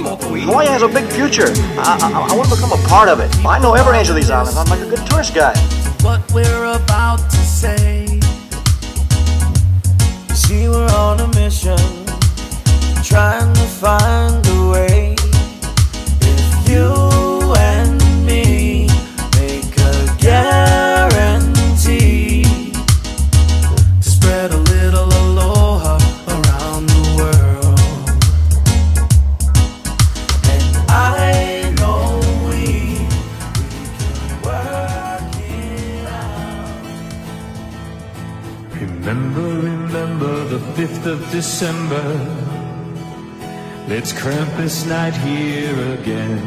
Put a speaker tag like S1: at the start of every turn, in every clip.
S1: I smoke weed.
S2: Hawaii has a big future. I, I, I want to become a part of it. I know every inch of these islands. I'm like a good tourist guide.
S3: what we're about to say. You see, we're on a mission, trying to find a way. If you and me make a guarantee of December. Let's Krampus night here again.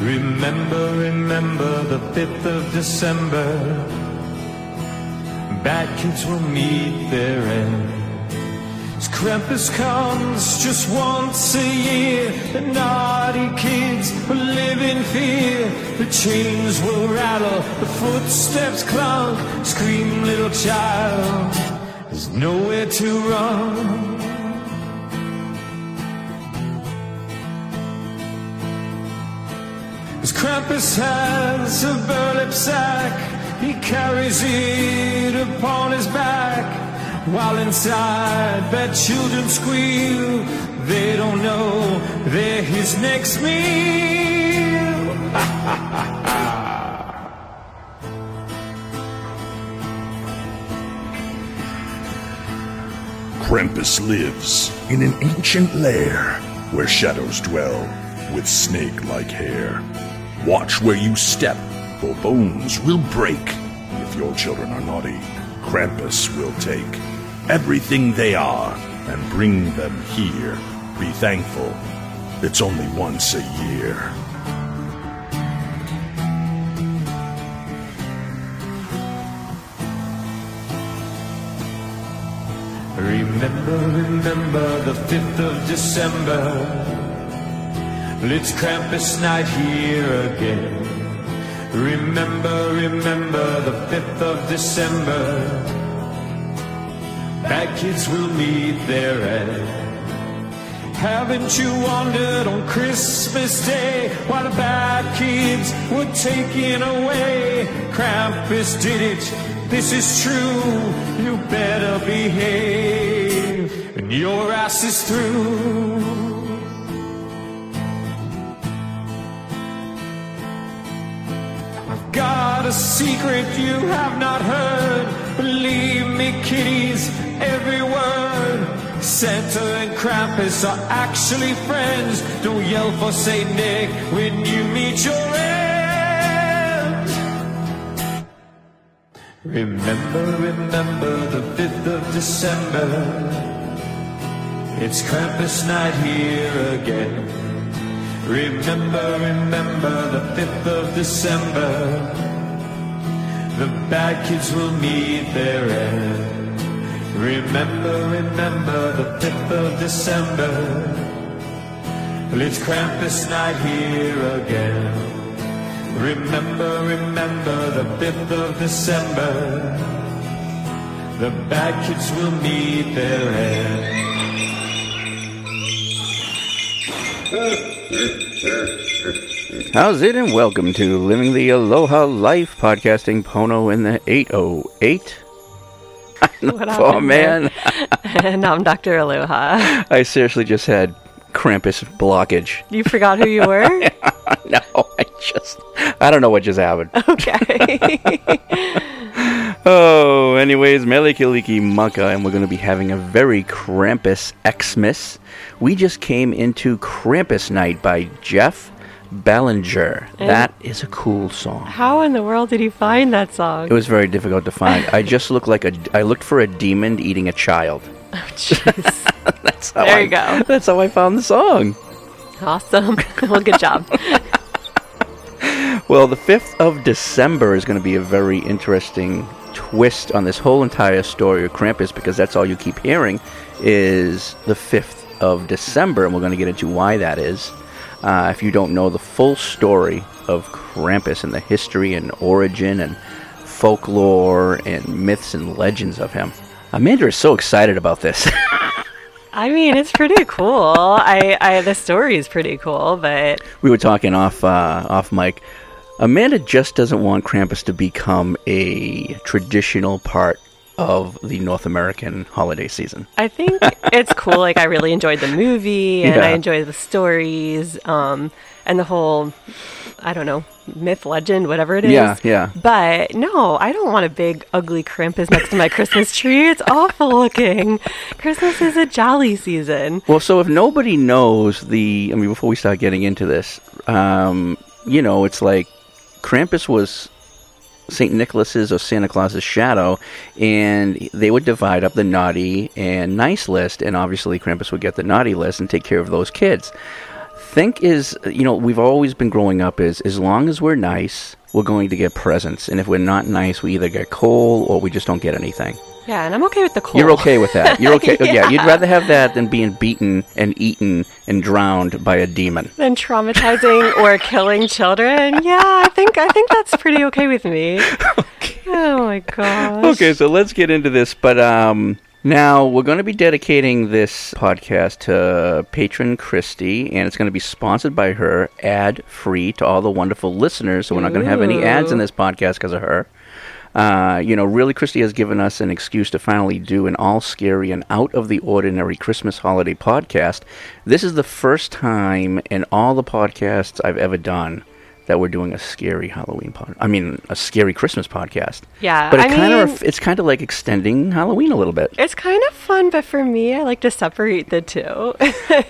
S3: Remember, remember the 5th of December. Bad kids will meet their end. As Krampus comes just once a year, the naughty kids will live in fear. The chains will rattle, the footsteps clunk. Scream, little child, there's nowhere to run. As Krampus has a burlap sack, he carries it upon his back. While inside, bad children squeal. They don't know they're his next meal.
S4: Krampus lives in an ancient lair where shadows dwell with snake like hair. Watch where you step, for bones will break. If your children are naughty, Krampus will take everything they are and bring them here. Be thankful, it's only once a year.
S3: Remember, remember the 5th of December. Let's Krampus night here again. Remember, remember the 5th of December. Bad kids will meet their end. Haven't you wondered on Christmas Day why the bad kids were taken away? Krampus did it, this is true. You better behave, and your ass is through. I've got a secret you have not heard. Believe me, kiddies, every word. Santa and Krampus are actually friends. Don't yell for Saint Nick when you meet your end. Remember, remember the 5th of December. It's Krampus night here again. Remember, remember the 5th of December. The bad kids will meet their end. Remember, remember the 5th of December. Well, it's Krampus night here again. Remember, remember the 5th of December. The bad kids will meet their end.
S5: How's it and welcome to Living the Aloha Life podcasting Pono in the 808. I'm the
S6: What
S5: poor man.
S6: and I'm Dr. Aloha.
S5: I seriously just had Krampus blockage.
S6: You forgot who you were?
S5: No, I just, I don't know what just happened.
S6: okay.
S5: Oh, anyways, Mele Kalikimaka, and we're going to be having a very Krampus Xmas. We just came into Krampus Night by Jeff Ballinger.
S6: And-
S5: that is a cool song.
S6: How in the world did he find that song?
S5: It was very difficult to find. I just looked like a. I looked for a demon eating a child.
S6: Oh jeez.
S5: That's how
S6: There
S5: I,
S6: you go.
S5: That's how I found the song.
S6: Awesome. well, good job.
S5: Well, the 5th of December is going to be a very interesting twist on this whole entire story of Krampus because that's all you keep hearing is the 5th of December, and we're going to get into why that is. Uh, if you don't know the full story of Krampus and the history and origin and folklore and myths and legends of him. Amanda is so excited about this.
S6: I mean, it's pretty cool. I, I the story is pretty cool, but
S5: we were talking off uh, off mic. Amanda just doesn't want Krampus to become a traditional part of the North American holiday season.
S6: I think it's cool. Like I really enjoyed the movie and I
S5: Yeah.
S6: enjoyed the stories, um, and the whole I don't know, myth, legend, whatever it is.
S5: Yeah, yeah.
S6: But no, I don't want a big ugly Krampus next to my Christmas tree. It's awful looking. Christmas is a jolly season.
S5: Well, so if nobody knows the, I mean, before we start getting into this, um, you know, it's like Krampus was St. Nicholas's or Santa Claus's shadow, and they would divide up the naughty and nice list, and obviously Krampus would get the naughty list and take care of those kids. Think is, you know, we've always been growing up is as long as we're nice, we're going to get presents, and if we're not nice, we either get coal or we just don't get anything.
S6: Yeah, and I'm okay with the coal
S5: You're okay with that. You're okay. yeah. you'd rather have that than being beaten and eaten and drowned by a demon.
S6: than traumatizing or killing children. Yeah, I think I think that's pretty okay with me. okay. Oh my gosh.
S5: Okay, so let's get into this. But um, now we're going to be dedicating this podcast to patron Christy, and it's going to be sponsored by her, ad free to all the wonderful listeners. So we're not going to have any ads in this podcast because of her. Uh, you know, really, Christy has given us an excuse to finally do an all scary and out of the ordinary Christmas holiday podcast. This is the first time in all the podcasts I've ever done that we're doing a scary Halloween pod. I mean, a scary Christmas podcast.
S6: Yeah,
S5: but it kind
S6: mean-
S5: of it's kind of like extending Halloween a little bit.
S6: It's kind of fun, but for me, I like to separate the two.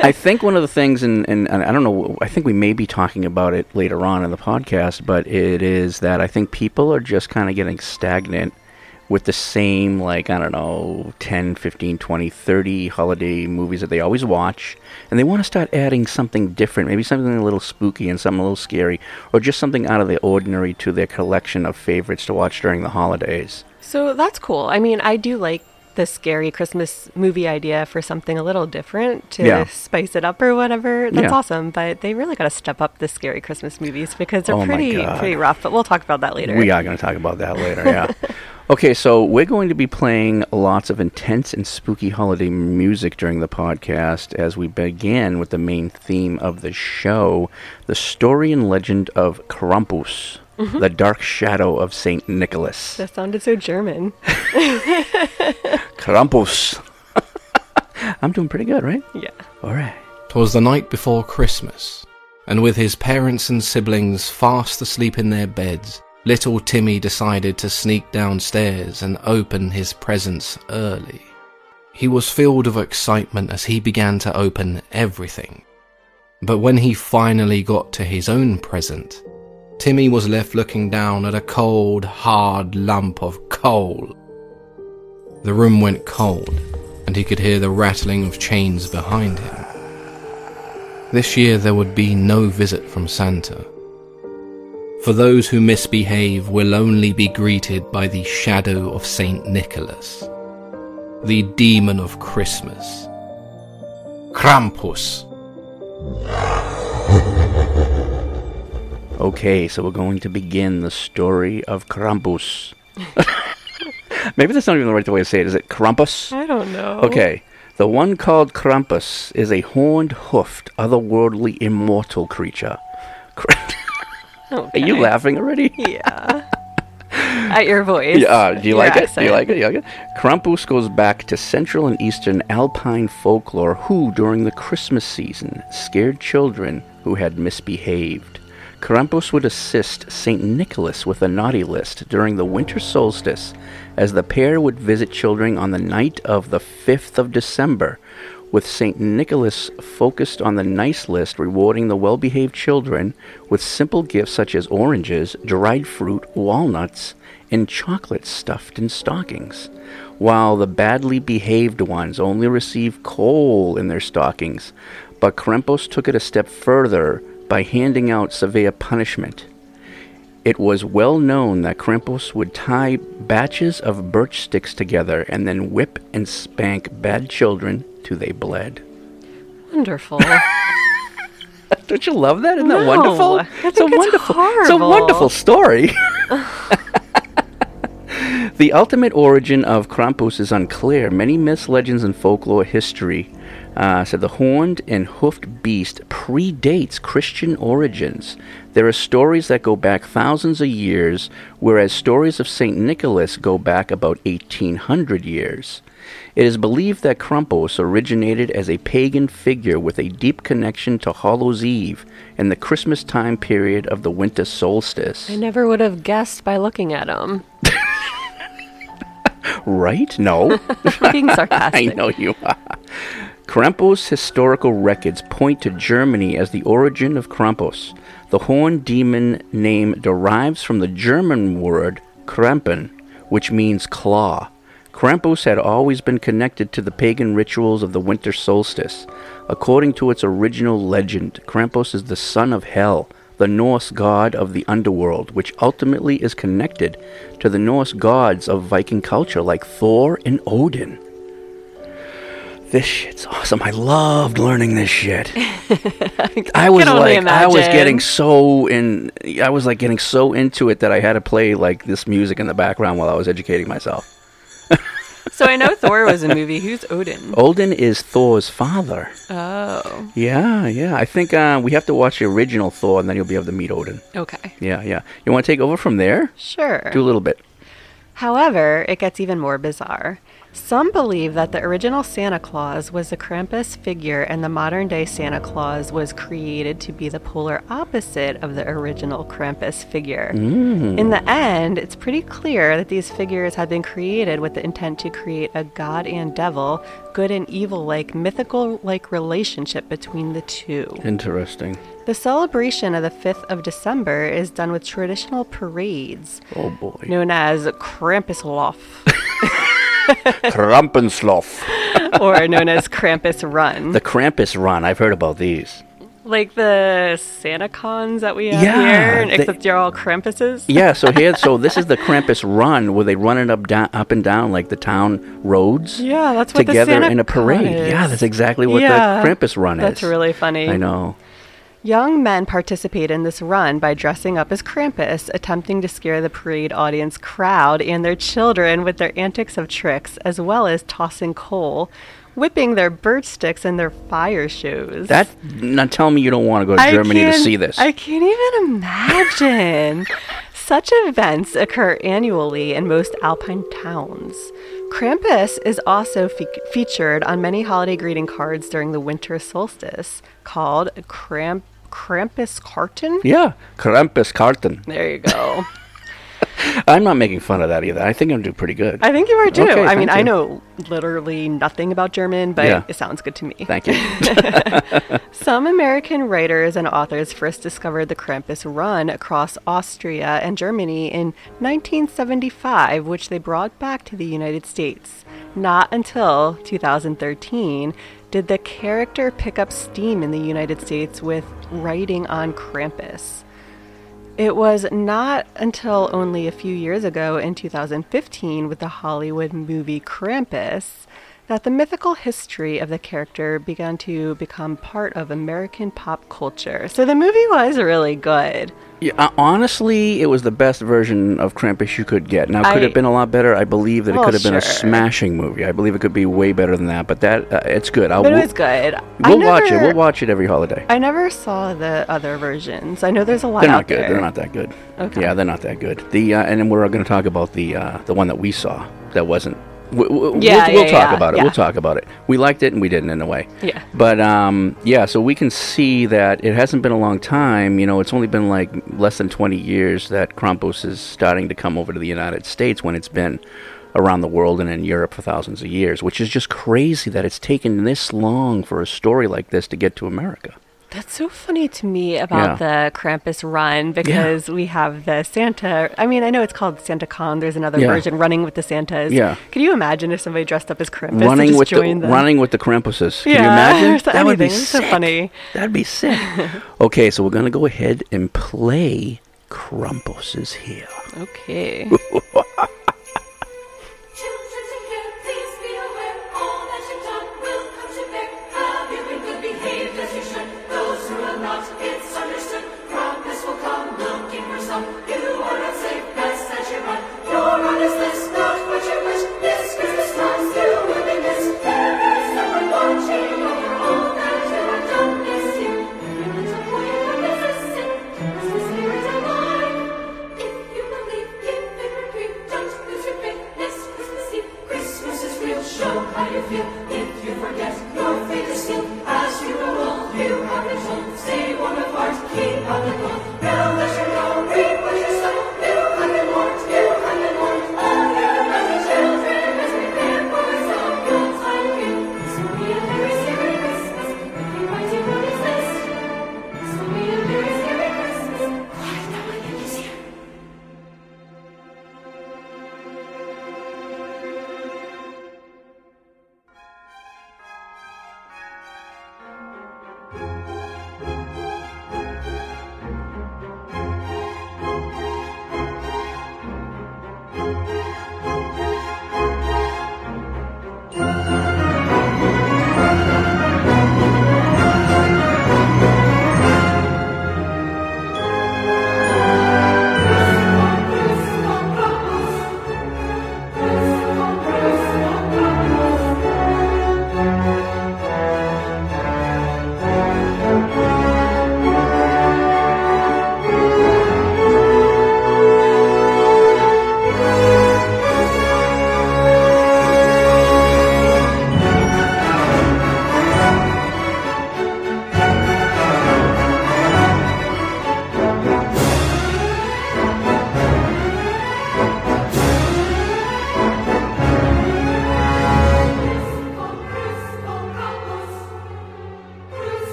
S5: I think one of the things, and, and, and I don't know, I think we may be talking about it later on in the podcast, but it is that I think people are just kind of getting stagnant with the same, like, I don't know, 10, 15, 20, 30 holiday movies that they always watch. And they want to start adding something different, maybe something a little spooky and something a little scary, or just something out of the ordinary to their collection of favorites to watch during the holidays.
S6: so that's cool. I mean, I do like the scary Christmas movie idea for something a little different to
S5: Yeah.
S6: spice it up or whatever. That's
S5: Yeah.
S6: awesome, but they really got to step up the scary Christmas movies because they're
S5: Oh
S6: pretty pretty rough. But we'll talk about that later.
S5: We are going to talk about that later, yeah. okay, so we're going to be playing lots of intense and spooky holiday music during the podcast as we begin with the main theme of the show the story and legend of Krampus, The dark shadow of St. Nicholas.
S6: That sounded so German.
S5: Krampus. I'm doing pretty good, right?
S6: Yeah.
S5: All right.
S7: 'Twas the night before Christmas, and with his parents and siblings fast asleep in their beds, little Timmy decided to sneak downstairs and open his presents early. He was filled with excitement as he began to open everything. But when he finally got to his own present, Timmy was left looking down at a cold, hard lump of coal. The room went cold, and he could hear the rattling of chains behind him. This year there would be no visit from Santa. For those who misbehave will only be greeted by the shadow of Saint Nicholas, the demon of Christmas. Krampus.
S5: Okay, so we're going to begin the story of Krampus. Maybe that's not even the right way to say it. Is it Krampus?
S6: I don't know.
S5: Okay. The one called Krampus is a horned, hoofed, otherworldly, immortal creature. Are you laughing already?
S6: Yeah. At your voice.
S5: Yeah, uh, do you like it? Do you like it? Do You like it? Krampus goes back to Central and Eastern Alpine folklore who, during the Christmas season, scared children who had misbehaved. Krampus would assist St. Nicholas with a naughty list during the winter solstice, as the pair would visit children on the night of the 5th of December, with St. Nicholas focused on the nice list, rewarding the well behaved children with simple gifts such as oranges, dried fruit, walnuts, and chocolate stuffed in stockings, while the badly behaved ones only receive coal in their stockings. but Krampus took it a step further by handing out severe punishment. It was well known that Krampus would tie batches of birch sticks together and then whip and spank bad children till they bled.
S6: Wonderful.
S5: Don't you love that? Isn't that wonderful?
S6: I
S5: it's a wonderful, it's a wonderful story. the ultimate origin of Krampus is unclear. Many myths, legends, and folklore history uh, said the horned and hoofed beast predates Christian origins. There are stories that go back thousands of years, whereas stories of St. Nicholas go back about 1800 years. It is believed that Krampus originated as a pagan figure with a deep connection to Hallows Eve and the Christmas time period of the winter solstice.
S6: I never would have guessed by looking at him.
S5: Right? No.
S6: Being sarcastic.
S5: I know you are. Krampus historical records point to Germany as the origin of Krampus. The horned demon name derives from the German word Krampen, which means claw. Krampus had always been connected to the pagan rituals of the winter solstice. According to its original legend, Krampus is the son of Hel, the Norse god of the underworld, which ultimately is connected to the Norse gods of Viking culture like Thor and Odin. This shit's awesome. I loved learning this shit. I was
S6: can only
S5: like, I was getting so in. I was like getting so into it that I had to play like this music in the background while I was educating myself.
S6: So I know Thor was in a movie. Who's Odin?
S5: Odin is Thor's father.
S6: Oh,
S5: Yeah, yeah. I think uh, we have to watch the original Thor, and then you'll be able to meet Odin.
S6: okay.
S5: Yeah, yeah. You want to take over from there?
S6: Sure.
S5: Do a little bit.
S6: However, it gets even more bizarre. Some believe that the original Santa Claus was a Krampus figure and the modern day Santa Claus was created to be the polar opposite of the original Krampus figure. Mm. In the end, it's pretty clear that these figures had been created with the intent to create a god and devil, good and evil like mythical like relationship between the two.
S5: Interesting.
S6: The celebration of the 5th of December is done with traditional parades
S5: Oh boy.
S6: known as Krampuslauf.
S5: Krampenslof.
S6: or known as Krampus Run.
S5: The Krampus run. I've heard about these.
S6: like the Santa cons that we have
S5: Yeah,
S6: here,
S5: they-
S6: except you're all Krampuses.
S5: Yeah, so here, so this is the Krampus run where they run it up, down, up and down like the town roads.
S6: Yeah, that's what the
S5: together
S6: Santa
S5: in a parade. Yeah, that's exactly what
S6: Yeah,
S5: the Krampus run is.
S6: That's really funny.
S5: I know.
S6: Young men participate in this run by dressing up as Krampus, attempting to scare the parade audience crowd and their children with their antics of tricks, as well as tossing coal, whipping their birch sticks and their fire shoes.
S5: That now tell me you don't want to go to
S6: I
S5: Germany to see this.
S6: I can't even imagine. Such events occur annually in most alpine towns. Krampus is also fe- featured on many holiday greeting cards during the winter solstice, called Kramp Krampus Karten.
S5: yeah, Krampus Karten.
S6: There you go.
S5: I'm not making fun of that either. I think I'm doing pretty good.
S6: I think you are too.
S5: Okay,
S6: I mean,
S5: thank
S6: I know literally nothing about German, but
S5: Yeah.
S6: it sounds good to me.
S5: Thank you.
S6: Some American writers and authors first discovered the Krampus run across Austria and Germany in 1975, which they brought back to the United States. Not until 2013 did the character pick up steam in the United States with writing on Krampus. It was not until only a few years ago in 2015 with the Hollywood movie Krampus that the mythical history of the character began to become part of American pop culture. So the movie was really good.
S5: Yeah, uh, honestly, it was the best version of Krampus you could get. Now, could it have been a lot better? I believe that it could have been a smashing movie. I believe it could be way better than that. But that uh, it's good. I'll,
S6: But it was good.
S5: We'll watch it. We'll watch it every holiday.
S6: I never saw the other versions. I know there's a lot
S5: They're
S6: out
S5: not good.
S6: there.
S5: They're not that good.
S6: Okay.
S5: Yeah, they're not that good. The uh, and then we're going to talk about the uh, the one that we saw that wasn't. We, we,
S6: Yeah,
S5: we'll,
S6: yeah,
S5: we'll talk
S6: yeah,
S5: about it. We'll talk about it. We liked it and we didn't in a way.
S6: Yeah.
S5: But um, yeah, so we can see that it hasn't been a long time. You know, it's only been like less than 20 years that Krampus is starting to come over to the United States when it's been around the world and in Europe for thousands of years, which is just crazy that it's taken this long for a story like this to get to America.
S6: That's so funny to me about the Krampus run because we have the Santa. I mean, I know it's called Santa Con. There's another
S5: Yeah.
S6: version, Running with the Santas.
S5: Yeah.
S6: Can you imagine if somebody dressed up as Krampus to
S5: running
S6: just
S5: with the
S6: them?
S5: running with the Krampuses. Can you imagine? that would be
S6: anything. So funny.
S5: That'd be sick. okay, so we're gonna go ahead and play Krampus is here.
S6: Okay.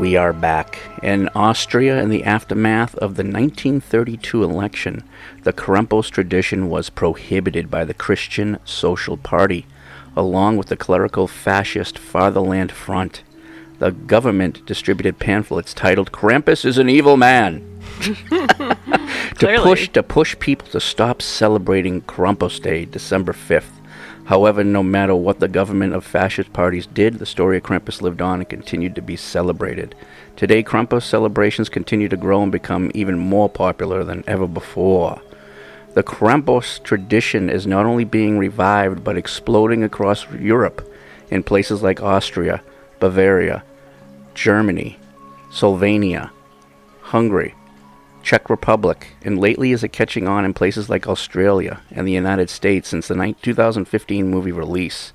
S5: we are back. In Austria, in the aftermath of the 1932 election, the Krampus tradition was prohibited by the Christian Social Party, along with the clerical fascist Fatherland Front. The government distributed pamphlets titled "Krampus is an evil man." to push to push people to stop celebrating Krampus Day, December 5th. However, no matter what the government of fascist parties did, the story of Krampus lived on and continued to be celebrated. Today, Krampus celebrations continue to grow and become even more popular than ever before. The Krampus tradition is not only being revived but exploding across Europe in places like Austria, Bavaria, Germany, Slovenia, Hungary, Czech Republic, and lately is it catching on in places like Australia and the United States since the ni- 2015 movie release.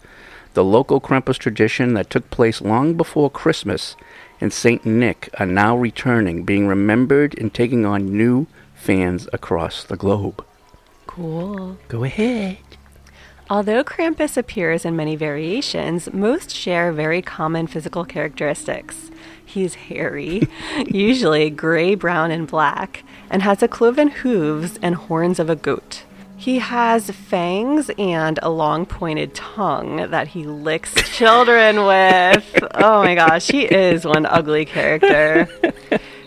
S5: The local Krampus tradition that took place long before Christmas and St. Nick are now returning, being remembered and taking on new fans across the globe.
S6: Cool.
S5: Go ahead.
S6: Although Krampus appears in many variations, most share very common physical characteristics. He's hairy, usually gray, brown, and black, and has a cloven hooves and horns of a goat. He has fangs and a long pointed tongue that he licks children with. Oh my gosh, he is one ugly character.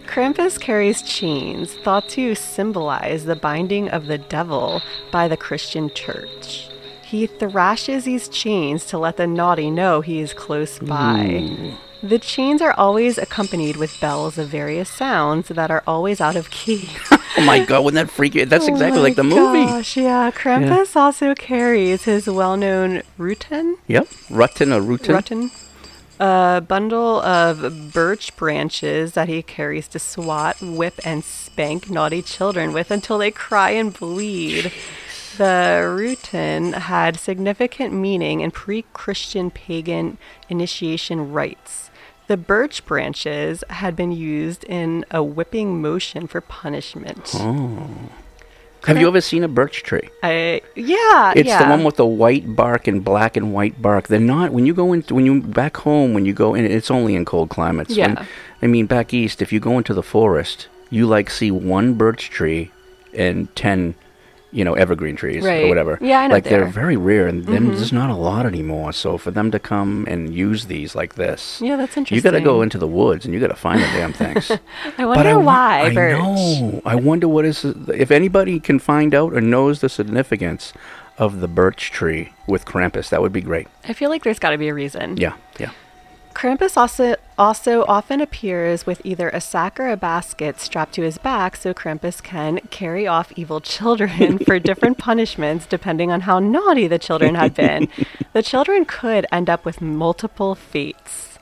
S6: Krampus carries chains thought to symbolize the binding of the devil by the Christian church. He thrashes these chains to let the naughty know he is close by. Hmm. The chains are always accompanied with bells of various sounds that are always out of key.
S5: Oh my god, wouldn't that freak you? That's
S6: Oh
S5: exactly
S6: my
S5: like the movie.
S6: Gosh, yeah. Krampus also carries his well-known ruten,
S5: Yep. Rutten or Rutten.
S6: ruten, a bundle of birch branches that he carries to swat, whip, and spank naughty children with until they cry and bleed. The ruten had significant meaning in pre-Christian pagan initiation rites. The birch branches had been used in a whipping motion for punishment.
S5: Oh. Have you ever seen a birch tree?
S6: I yeah,
S5: It's
S6: yeah.
S5: the one with the white bark and black and white bark. They're not when you go into when you back home when you go in. it's only in cold climates. When-
S6: Yeah.
S5: I mean back east, if you go into the forest, you like see one birch tree and ten, you know, evergreen trees or whatever.
S6: Yeah, I know
S5: Like they're
S6: there.
S5: very rare, and then
S6: Mhm.
S5: there's not a lot anymore. So for them to come and use these like this,
S6: Yeah, that's interesting.
S5: You got to go into the woods and you got to find the damn things.
S6: I wonder
S5: wa-
S6: why
S5: I
S6: birch.
S5: know. I wonder what is if anybody can find out or knows the significance of the birch tree with Krampus. That would be great.
S6: I feel like there's got to be a reason.
S5: Yeah, yeah.
S6: Krampus also also often appears with either a sack or a basket strapped to his back so Krampus can carry off evil children for different punishments depending on how naughty the children had been. the children could end up with multiple fates.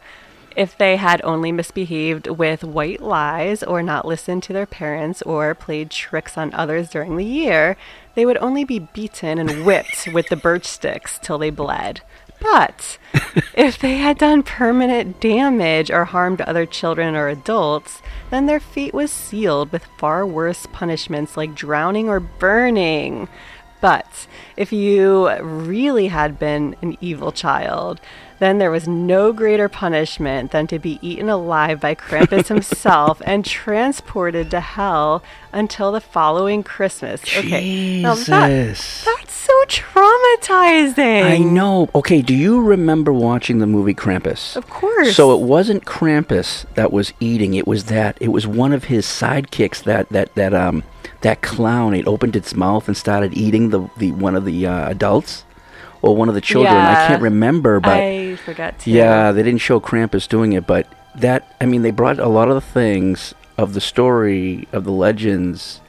S6: If they had only misbehaved with white lies or not listened to their parents or played tricks on others during the year, they would only be beaten and whipped with the birch sticks till they bled. But if they had done permanent damage or harmed other children or adults, then their fate was sealed with far worse punishments like drowning or burning. But if you really had been an evil child, then there was no greater punishment than to be eaten alive by Krampus himself and transported to hell until the following Christmas. Okay, now that- that's so traumatizing.
S5: I know. Okay, do you remember watching the movie Krampus?
S6: Of course.
S5: So it wasn't Krampus that was eating. It was that. It was one of his sidekicks. That that that um that clown. It opened its mouth and started eating the the one of the uh, adults or one of the children. I can't remember, but
S6: I forgot to.
S5: yeah, they didn't show Krampus doing it, but that I mean, they brought a lot of the things of the story of the legends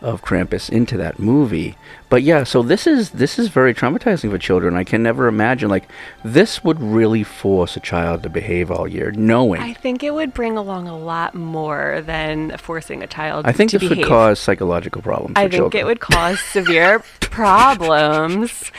S5: of Krampus into that movie. But yeah, so this is this is very traumatizing for children. I can never imagine like this would really force a child to behave all year, knowing.
S6: I think it would bring along a lot more than forcing a child
S5: I think
S6: to
S5: this
S6: behave.
S5: would cause psychological problems.
S6: I think
S5: children.
S6: it would cause severe problems,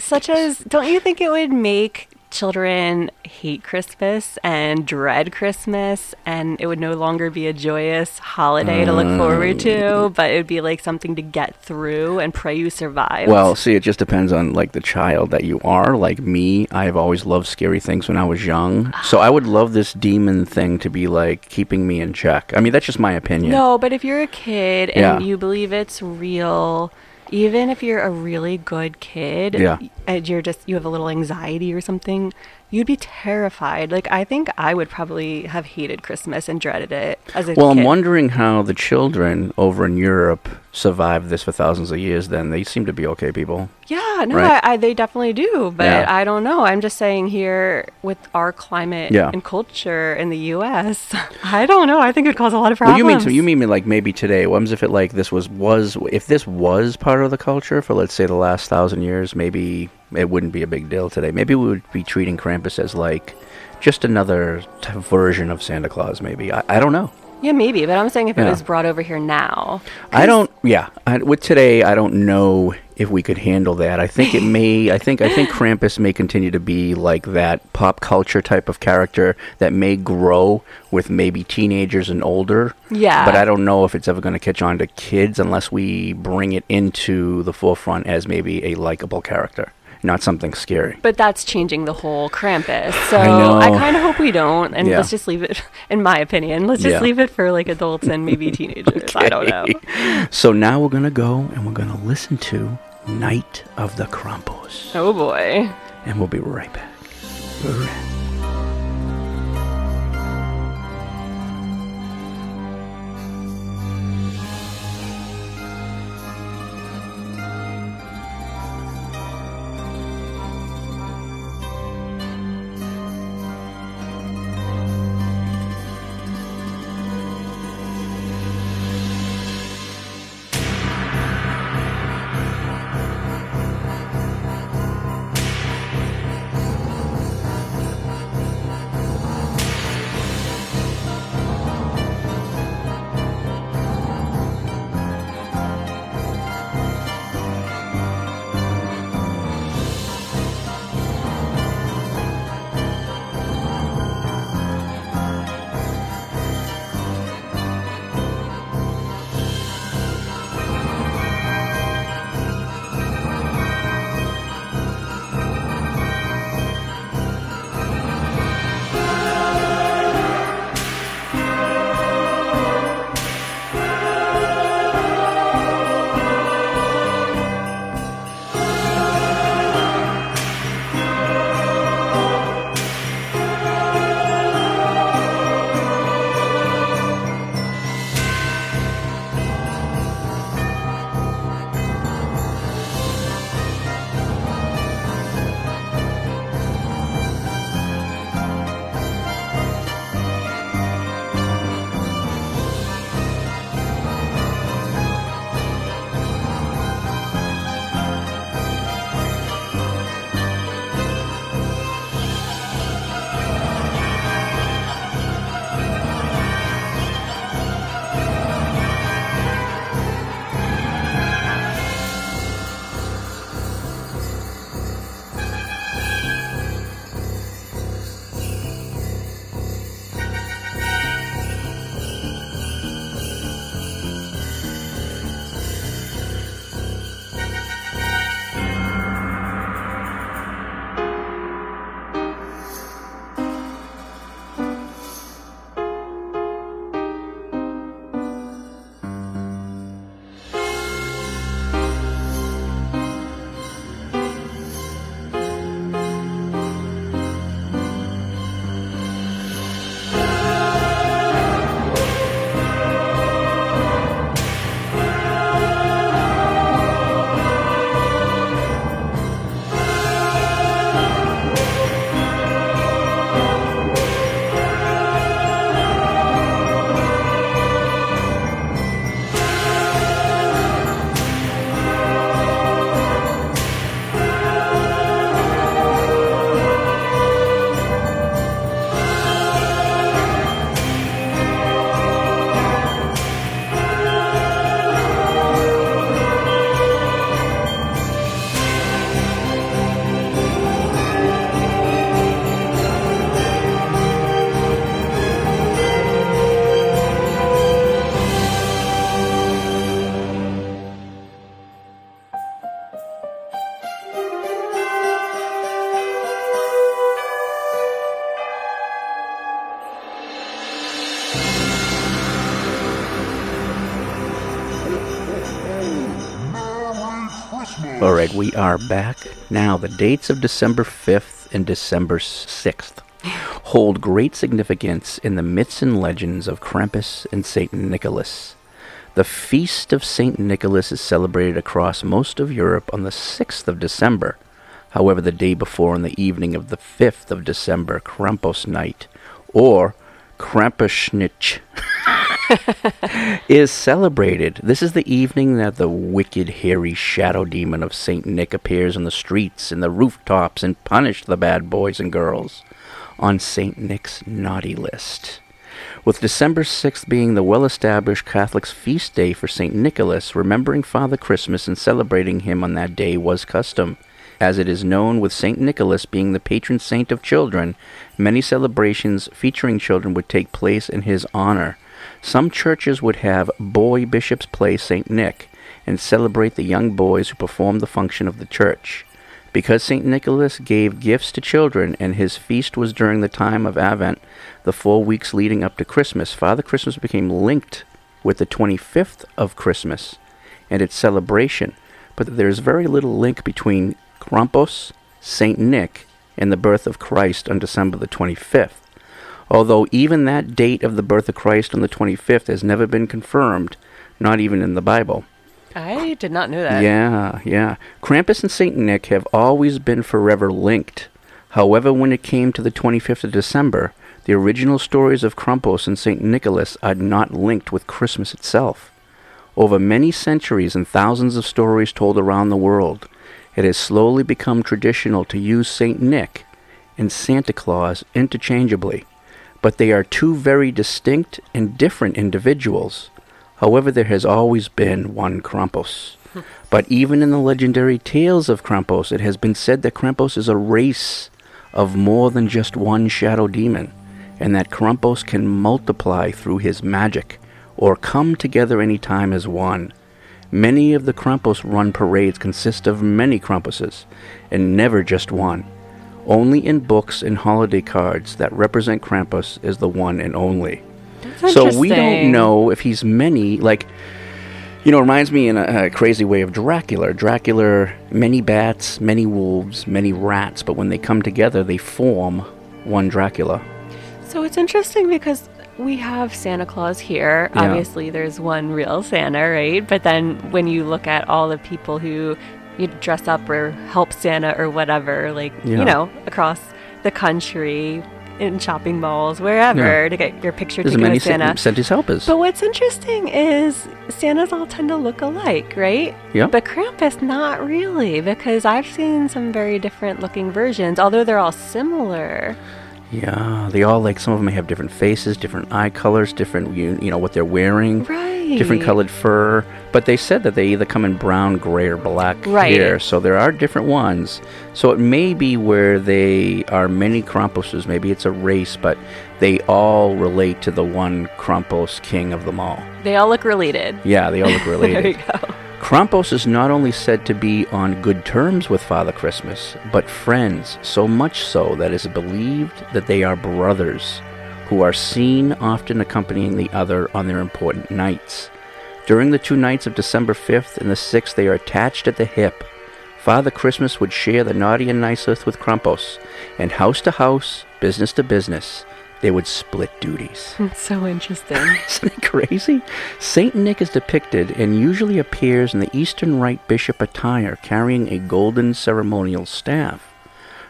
S6: such as don't you think it would make children hate Christmas and dread Christmas, and it would no longer be a joyous holiday to look mm. forward to, but it would be like something to get through and pray you survive.
S5: Well, see, it just depends on like the child that you are. Like me, I've always loved scary things when I was young. So I would love this demon thing to be like keeping me in check. I mean, that's just my opinion.
S6: No, but if you're a kid and
S5: Yeah.
S6: you believe it's real, even if you're a really good kid,
S5: Yeah.
S6: and you're just you have a little anxiety or something, you'd be terrified. Like I think I would probably have hated Christmas and dreaded it as a
S5: Well,
S6: kid.
S5: I'm wondering how the children over in Europe survived this for thousands of years. Then they seem to be okay people.
S6: Yeah, no,
S5: Right.
S6: I, I, they definitely do, but
S5: Yeah.
S6: I don't know. I'm just saying here with our climate
S5: Yeah.
S6: and culture in the U.S., I don't know. I think it would cause a lot of
S5: Well,
S6: problems.
S5: you mean to, you mean like maybe today? What happens if it like this was was if this was part of the culture for let's say the last thousand years? Maybe it wouldn't be a big deal today. Maybe we would be treating Krampus as like just another t- version of Santa Claus. Maybe I, I don't know.
S6: Yeah, maybe, but I'm saying if it
S5: Yeah.
S6: was brought over here now,
S5: I don't. Yeah, I, with today, I don't know if we could handle that. I think it may. I think. I think Krampus may continue to be like that pop culture type of character that may grow with maybe teenagers and older.
S6: Yeah.
S5: But I don't know if it's ever going to catch on to kids unless we bring it into the forefront as maybe a likable character, not something scary.
S6: But that's changing the whole Krampus. So
S5: I.
S6: I, kind of hope we don't. And
S5: Yeah.
S6: let's just leave it, in my opinion, let's just
S5: Yeah.
S6: leave it for like adults and maybe teenagers. I don't know.
S5: So now we're gonna go and we're gonna listen to "Night of the Krampus,"
S6: Oh boy.
S5: and we'll be right back. We are back. Now, the dates of December 5th and December 6th hold great significance in the myths and legends of Krampus and St. Nicholas. The feast of St. Nicholas is celebrated across most of Europe on the 6th of December. However, the day before on the evening of the 5th of December, Krampus night, or Krampusnitch, is celebrated. This is the evening that the wicked, hairy shadow demon of St. Nick appears on the streets and the rooftops and punishes the bad boys and girls on St. Nick's naughty list. With December 6th being the well established Catholic's feast day for St. Nicholas, remembering Father Christmas and celebrating him on that day was custom. As it is known, with St. Nicholas being the patron saint of children, many celebrations featuring children would take place in his honor. Some churches would have boy bishops play St. Nick and celebrate the young boys who performed the function of the church. Because St. Nicholas gave gifts to children and his feast was during the time of Advent, the four weeks leading up to Christmas, Father Christmas became linked with the 25th of Christmas and its celebration. But there's very little link between Krampus, St. Nick, and the birth of Christ on December the 25th. Although even that date of the birth of Christ on the 25th has never been confirmed, not even in the Bible.
S6: I did not know that.
S5: Yeah, yeah. Krampus and St. Nick have always been forever linked. However, when it came to the 25th of December, the original stories of Krampus and St. Nicholas are not linked with Christmas itself. Over many centuries and thousands of stories told around the world, it has slowly become traditional to use St. Nick and Santa Claus interchangeably, but they are two very distinct and different individuals. However, there has always been one Krampus. Hmm. But even in the legendary tales of Krampus, it has been said that Krampus is a race of more than just one shadow demon, and that Krampus can multiply through his magic, or come together any time as one. Many of the Krampus run parades consist of many Krampuses, and never just one. Only in books and holiday cards that represent Krampus is the one and only.
S6: That's
S5: So we don't know if he's many, like, you know, it reminds me in a, a crazy way of Dracula. Dracula, many bats, many wolves, many rats, but when they come together, they form one Dracula.
S6: So it's interesting because we have Santa Claus here.
S5: Yeah.
S6: Obviously, there's one real Santa, right? But then when you look at all the people who you dress up or help Santa or whatever, like,
S5: Yeah.
S6: you know, across the country, in shopping malls, wherever,
S5: Yeah.
S6: to get your picture
S5: There's
S6: taken with Santa.
S5: San- Santa's helpers.
S6: But what's interesting is Santas all tend to look alike, right?
S5: Yeah.
S6: But Krampus, not really, because I've seen some very different looking versions, although they're all similar.
S5: Yeah, they all like some of them may have different faces, different eye colors, different you, you know what they're wearing,
S6: Right.
S5: different colored fur. But they said that they either come in brown, gray, or black
S6: Right.
S5: here. So there are different ones. So it may be where they are many Krampuses. Maybe it's a race, but they all relate to the one Krampus king of them all.
S6: They all look related.
S5: Yeah, they all look related.
S6: there you go.
S5: Krampus is not only said to be on good terms with Father Christmas, but friends, so much so that it is believed that they are brothers, who are seen often accompanying the other on their important nights. During the two nights of December 5th and the 6th, they are attached at the hip. Father Christmas would share the naughty and nicest with Krampus, and house to house, business to business, they would split duties.
S6: It's so interesting.
S5: Isn't it crazy? Saint Nick is depicted and usually appears in the Eastern Rite bishop attire carrying a golden ceremonial staff.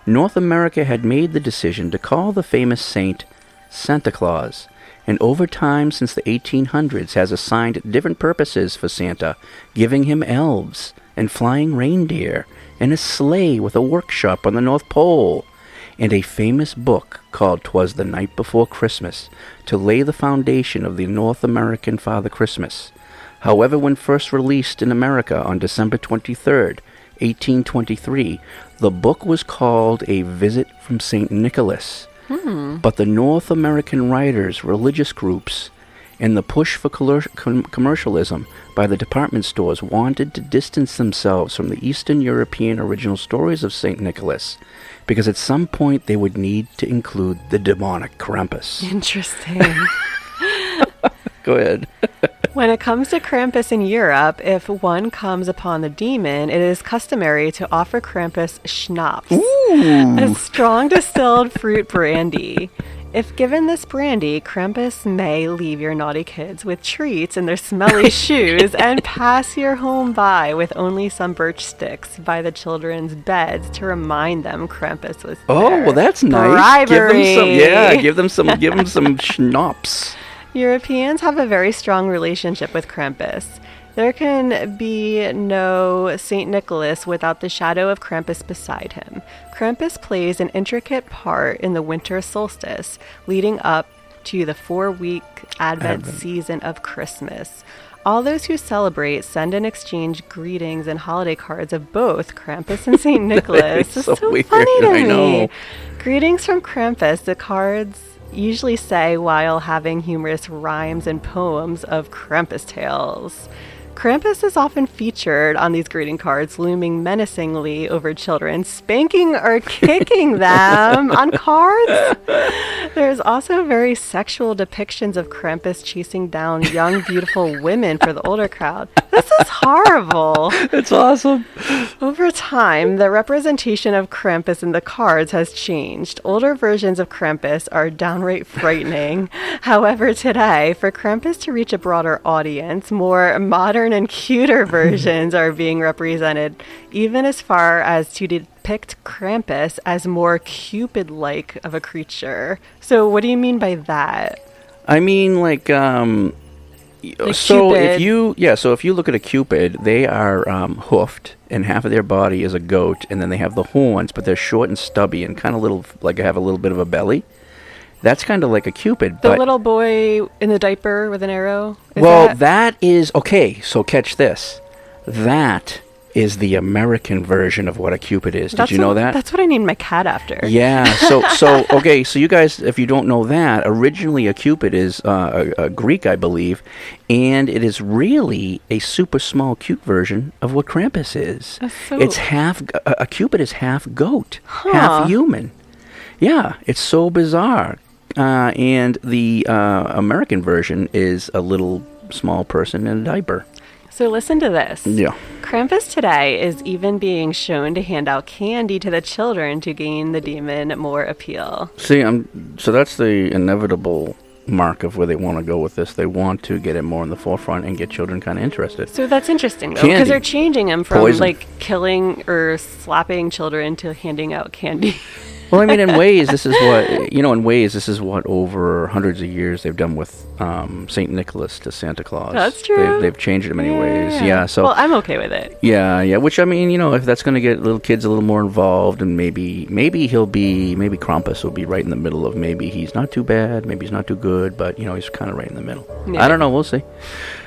S5: North America had made the decision to call the famous saint Santa Claus, and over time since the 1800s has assigned different purposes for Santa, giving him elves and flying reindeer and a sleigh with a workshop on the North Pole and a famous book called "Twas the Night Before Christmas to lay the foundation of the North American Father Christmas. However, when first released in America on December 23rd, 1823, the book was called A Visit from St. Nicholas. Hmm. But the North American writers, religious groups, and the push for commercialism by the department stores wanted to distance themselves from the Eastern European original stories of St. Nicholas, because at some point they would need to include the demonic Krampus.
S6: Interesting.
S5: Go ahead.
S6: When it comes to Krampus in Europe, if one comes upon the demon, it is customary to offer Krampus schnapps, a strong distilled fruit brandy. If given this brandy, Krampus may leave your naughty kids with treats in their smelly shoes and pass your home by with only some birch sticks by the children's beds to remind them Krampus was there.
S5: Oh, well, that's nice. Give them some, yeah, give them some, give them some schnapps.
S6: Europeans have a very strong relationship with Krampus. There can be no St. Nicholas without the shadow of Krampus beside him. Krampus plays an intricate part in the winter solstice, leading up to the four week Advent,
S5: Advent.
S6: season of Christmas. All those who celebrate send and exchange greetings and holiday cards of both Krampus and St. Nicholas.
S5: It's
S6: It's
S5: so weird,
S6: funny to
S5: I
S6: me.
S5: know.
S6: Greetings from Krampus. The cards usually say while having humorous rhymes and poems of Krampus tales. Krampus is often featured on these greeting cards, looming menacingly over children, spanking or kicking them on cards. There's also very sexual depictions of Krampus chasing down young, beautiful women for the older crowd. This is horrible.
S5: It's awesome.
S6: Over time, the representation of Krampus in the cards has changed. Older versions of Krampus are downright frightening. However, today, for Krampus to reach a broader audience, more modern and cuter versions are being represented, even as far as to depict Krampus as more Cupid like of a creature. So, what do you mean by that?
S5: I mean, like, um,
S6: Like
S5: so if you, yeah, so if you look at a cupid, they are um, hoofed, and half of their body is a goat, and then they have the horns, but they're short and stubby, and kind of little, like, have a little bit of a belly. That's kind of like a cupid,
S6: The little boy in the diaper with an arrow?
S5: Well,
S6: that-
S5: that is okay. So catch this. That is the American version of what a cupid is. Did you know
S6: what-
S5: that?
S6: That's what I named my cat after.
S5: Yeah. So so okay. So you guys, if you don't know that, originally a cupid is uh, a, a Greek, I believe, and it is really a super small, cute version of what Krampus is.
S6: That's so-
S5: It's half a cupid is half goat,
S6: Huh.
S5: half human. Yeah, it's so bizarre. Uh, and the uh, American version is a little small person in a diaper.
S6: So listen to this.
S5: Yeah.
S6: Krampus today is even being shown to hand out candy to the children to gain the demon more appeal.
S5: See, I'm so that's the inevitable mark of where they want to go with this. They want to get it more in the forefront and get children kind of interested.
S6: So that's interesting though, because they're changing him from
S5: Poison.
S6: like killing or slapping children to handing out candy.
S5: Well, I mean, in ways, this is what you know. In ways, this is what over hundreds of years they've done with um, Saint Nicholas to Santa Claus.
S6: That's true.
S5: They've, they've changed it in many ways. Yeah. So.
S6: well, I'm okay with it.
S5: yeah, yeah. Which I mean, you know, if that's going to get little kids a little more involved, and maybe, maybe he'll be, maybe Krampus will be right in the middle of maybe he's not too bad, maybe he's not too good, but you know, he's kind of right in the middle.
S6: Yeah.
S5: I don't know. We'll see.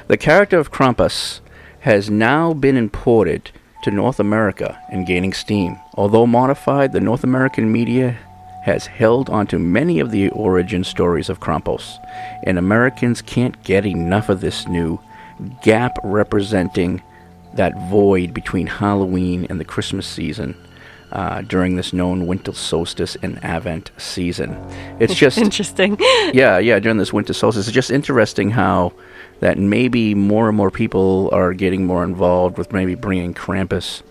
S5: The character of Krampus has now been imported to North America and gaining steam. Although modified, the North American media has held onto many of the origin stories of Krampus, and Americans can't get enough of this new gap representing that void between Halloween and the Christmas season. Uh, during this known winter solstice and Advent season, it's just
S6: interesting.
S5: yeah, yeah, during this winter solstice. It's just interesting how that maybe more and more people are getting more involved with maybe bringing Krampus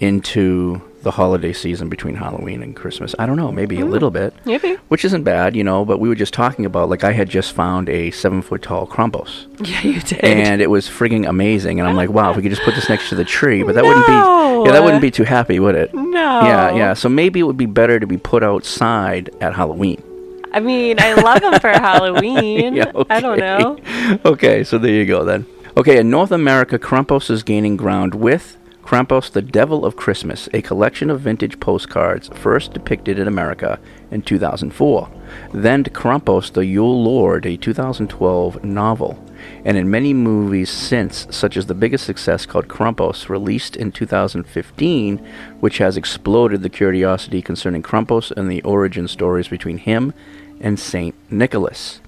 S5: into the holiday season between Halloween and Christmas. I don't know, maybe a mm. little bit.
S6: Maybe.
S5: Which isn't bad, you know, but we were just talking about, like, I had just found a seven foot tall Krampus.
S6: Yeah, you did.
S5: And it was frigging amazing. And I'm like, wow, if we could just put this next to the tree. But that wouldn't be, yeah, that wouldn't be too happy, would it?
S6: No.
S5: Yeah, yeah. So maybe it would be better to be put outside at Halloween.
S6: I mean, I love them for Halloween.
S5: Yeah,
S6: I don't know.
S5: okay, so there you go then. Okay, in North America, Krampus is gaining ground with Krampus, the Devil of Christmas, a collection of vintage postcards first depicted in America in 2004. Then Krampus, the Yule Lord, a 2012 novel. And in many movies since, such as the biggest success called Krampus, released in 2015, which has exploded the curiosity concerning Krampus and the origin stories between him and Saint Nicholas.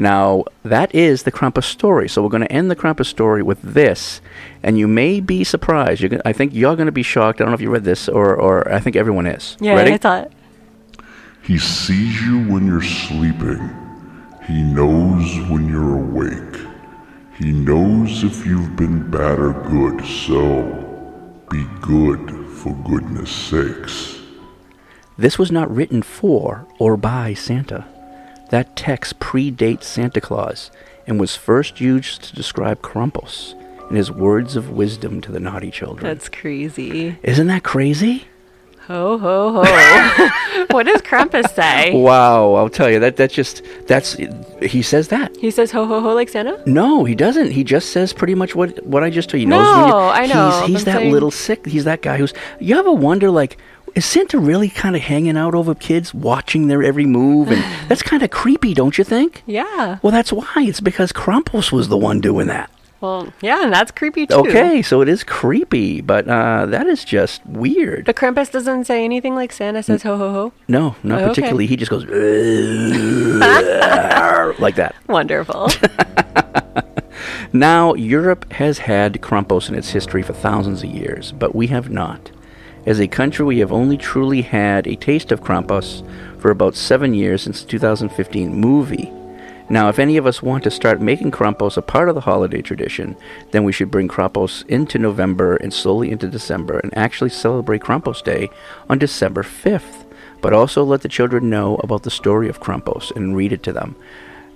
S5: Now, that is the Krampus story. So we're going to end the Krampus story with this, and you may be surprised. You're gonna, I think you're going to be shocked. I don't know if you read this, or, or I think everyone is.
S6: Yeah,
S5: Ready?
S6: I thought.
S4: He sees you when you're sleeping. He knows when you're awake. He knows if you've been bad or good, so be good for goodness sakes.
S5: This was not written for or by Santa. That text predates Santa Claus and was first used to describe Krampus in his words of wisdom to the naughty children.
S6: That's crazy.
S5: Isn't that crazy?
S6: Ho ho ho. what does Krampus say?
S5: Wow, I'll tell you that that's just that's he says that.
S6: He says ho ho ho like Santa?
S5: No, he doesn't. He just says pretty much what what I just told you. He
S6: No,
S5: knows when you-
S6: I know,
S5: He's, he's that
S6: saying-
S5: little sick. He's that guy who's. You ever wonder like. Is Santa really kind of hanging out over kids, watching their every move? And that's kind of creepy, don't you think?
S6: Yeah.
S5: Well, that's why. It's because Krampus was the one doing that.
S6: Well, yeah, and that's creepy too.
S5: Okay, so it is creepy, but uh, that is just weird.
S6: But Krampus doesn't say anything like Santa says ho ho ho.
S5: No, not
S6: Okay.
S5: particularly. He just goes like that.
S6: Wonderful.
S5: Now, Europe has had Krampus in its history for thousands of years, but we have not. As a country, we have only truly had a taste of Krampus for about seven years since the 2015 movie. Now, if any of us want to start making Krampus a part of the holiday tradition, then we should bring Krampus into November and slowly into December and actually celebrate Krampus Day on December 5th. But also let the children know about the story of Krampus and read it to them.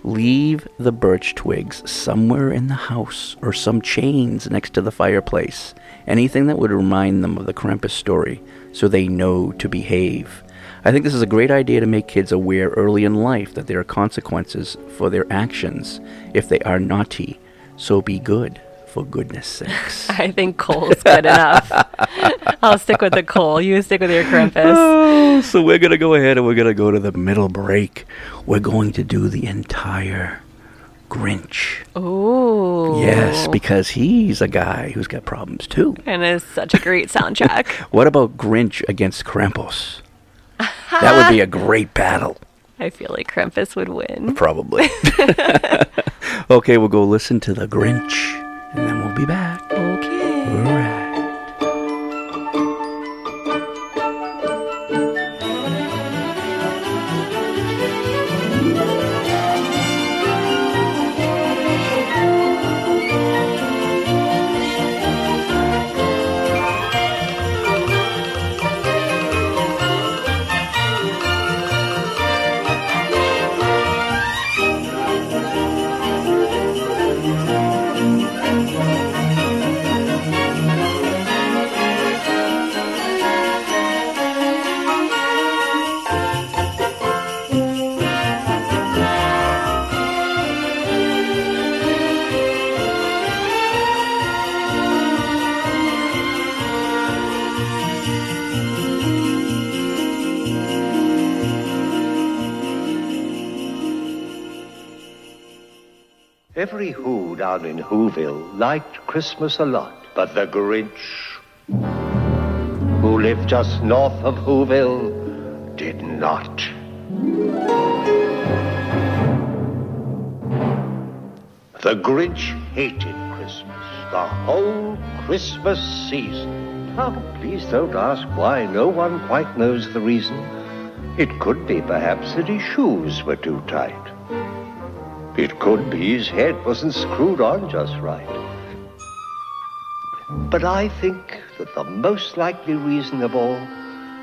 S5: Leave the birch twigs somewhere in the house or some chains next to the fireplace. Anything that would remind them of the Krampus story so they know to behave. I think this is a great idea to make kids aware early in life that there are consequences for their actions if they are naughty. So be good, for goodness sakes.
S6: I think coal's good enough. I'll stick with the coal. You stick with your Krampus.
S5: Oh, so we're going to go ahead and we're going to go to the middle break. We're going to do the entire Grinch.
S6: Oh.
S5: Yes, because he's a guy who's got problems too.
S6: And it's such a great soundtrack.
S5: What about Grinch against Krampus? That would be a great battle.
S6: I feel like Krampus would win.
S5: Probably. okay, we'll go listen to the Grinch, and then we'll be back.
S6: Okay.
S8: Every Who down in Whoville liked Christmas a lot, but the Grinch, who lived just north of Whoville, did not. The Grinch hated Christmas, the whole Christmas season. Oh, please don't ask why. No one quite knows the reason. It could be perhaps that his shoes were too tight. It could be his head wasn't screwed on just right. But I think that the most likely reason of all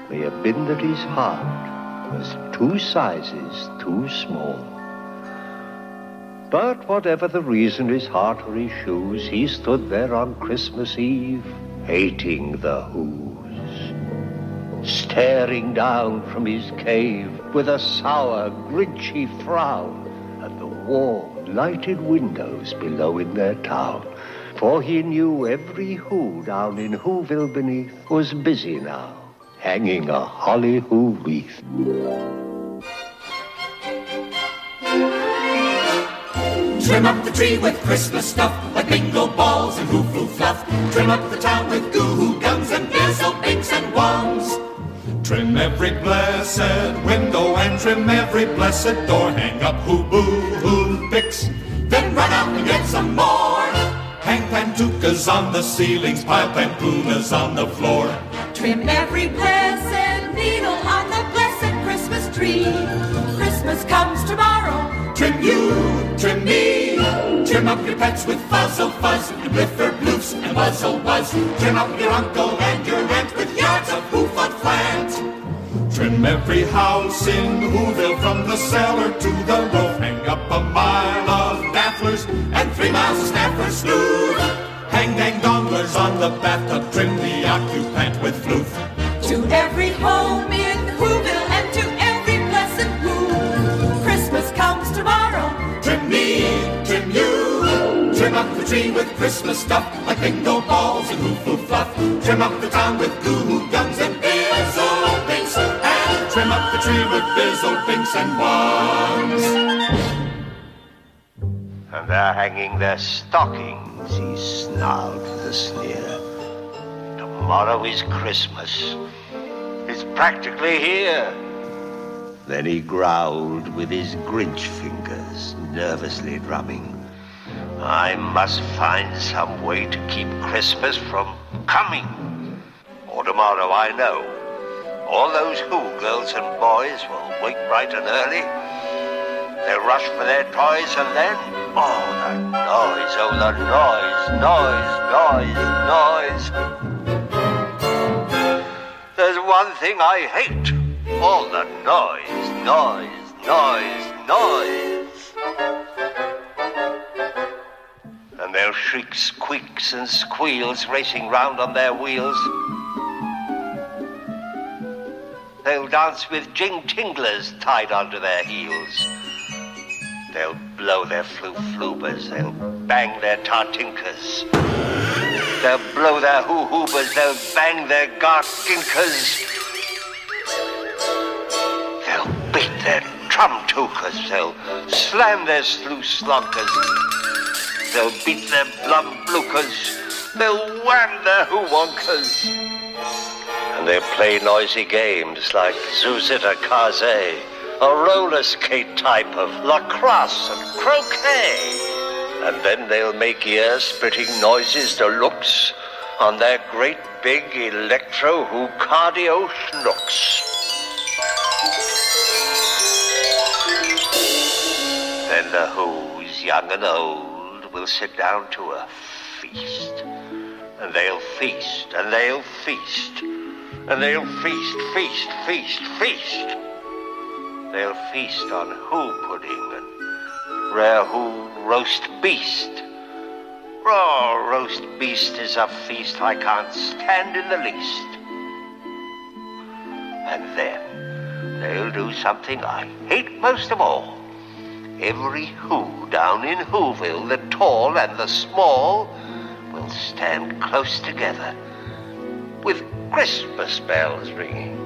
S8: may have been that his heart was two sizes too small. But whatever the reason, his heart or his shoes, he stood there on Christmas Eve, hating the Who's, staring down from his cave with a sour, grinchy frown at the warm, lighted windows below in their town. For he knew every Who down in Whoville beneath was busy now, hanging a holly Who wreath.
S9: Trim up the tree with Christmas stuff, like bingo balls and hoo foo fluff. Trim up the town with goo hoo gums and bizzle binks and wands.
S3: Trim every blessed window and trim every blessed door. Hang up hoo boo hoo picks, then run out and get some more. Hang pantukas on the ceilings, pile pampunas on the floor.
S10: Trim every blessed needle on the blessed Christmas tree. Christmas comes tomorrow.
S3: Trim you
S9: up your pets with fuzzle fuzz and bliffer bloofs and buzzle buzz. Trim up your uncle and your aunt with yards of hoof on plant.
S3: Trim every house in Whoville from the cellar to the roof. Hang up a mile of bafflers
S9: and three miles of snappers smooth.
S3: Hang dang donglers on the bathtub. Trim the occupant with floof.
S9: Tree with Christmas stuff like bingo balls and hoo hoo fluff. Trim up the town with goo guns and bizzle binks. And trim up the tree with bizzle binks and wands.
S8: And they're hanging their stockings, he snarled with a sneer. Tomorrow is Christmas. It's practically here. Then he growled with his Grinch fingers, nervously drumming. I must find some way to keep Christmas from coming. Or tomorrow, I know. All those Who girls and boys will wake bright and early. They'll rush for their toys and then, oh, the noise, oh, the noise, noise, noise, noise. There's one thing I hate. All the noise, noise, noise, noise. And they'll shriek squeaks and squeals racing round on their wheels. They'll dance with jing tinglers tied onto their heels. They'll blow their floo-floobers. They'll bang their tartinkers. They'll blow their hoo-hoobers. They'll bang their garkinkers. They'll beat their trum-tookers. They'll slam their sloo-slonkers. They'll beat their blum-blookers. They'll wham their hoo-wonkers. And they'll play noisy games like Zuzita Kaze a roller skate type of lacrosse and croquet. And then they'll make ear-splitting noises to looks on their great big electro who cardio schnooks. Then the Who's, young and old, will sit down to a feast. And they'll feast, and they'll feast, and they'll feast, feast, feast, feast. They'll feast on who pudding and rare who roast beast. Raw roast beast is a feast I can't stand in the least. And then they'll do something I hate most of all. Every who down in Whoville, the tall and the small, will stand close together with Christmas bells ringing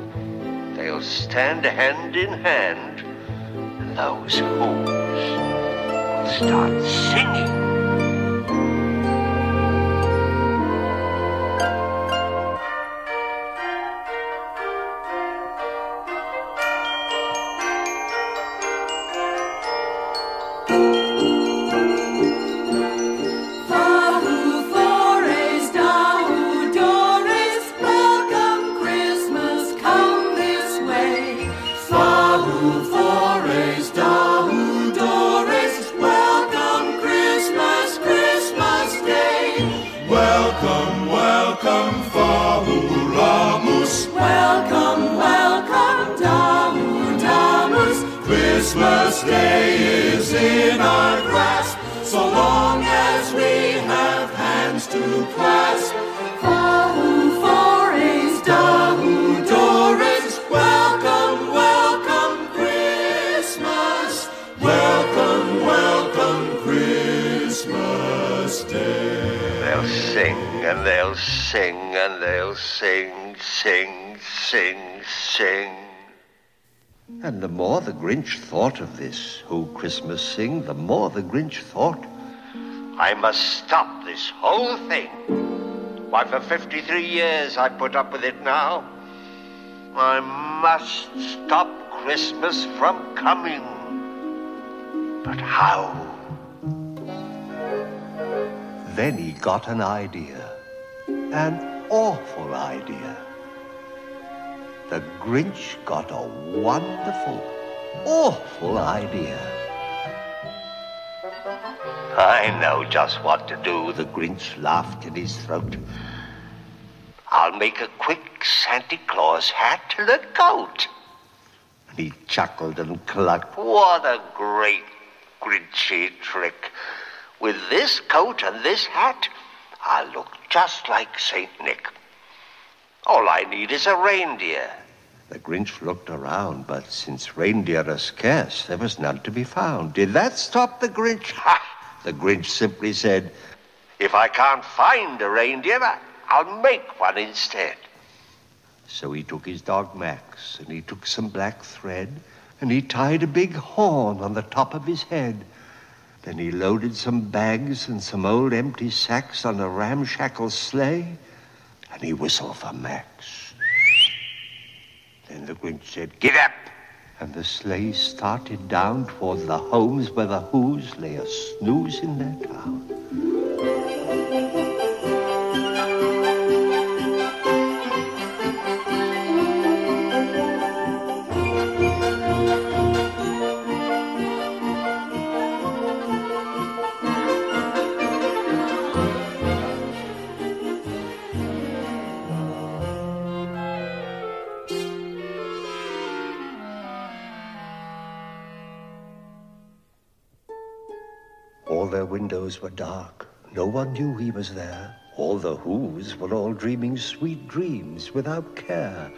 S8: they'll stand hand in hand, and those who's will start singing. This, who Christmas sing, the more the Grinch thought, I must stop this whole thing. Why, for 53 years I put up with it now. I must stop Christmas from coming. But how? Then he got an idea. An awful idea. The Grinch got a wonderful, awful idea. I know just what to do, the Grinch laughed in his throat. I'll make a quick Santa Claus hat and a coat. And he chuckled and clucked. What a great Grinchy trick. With this coat and this hat, I'll look just like St. Nick. All I need is a reindeer. The Grinch looked around, but since reindeer are scarce, there was none to be found. Did that stop the Grinch? Ha! The Grinch simply said, If I can't find a reindeer, I'll make one instead. So he took his dog Max, and he took some black thread, and he tied a big horn on the top of his head. Then he loaded some bags and some old empty sacks on a ramshackle sleigh, and he whistled for Max. Then the Grinch said, Get up! And the sleigh started down toward the homes where the Who's lay a snooze in their town. Windows were dark. No one knew he was there. All the Who's were all dreaming sweet dreams without care.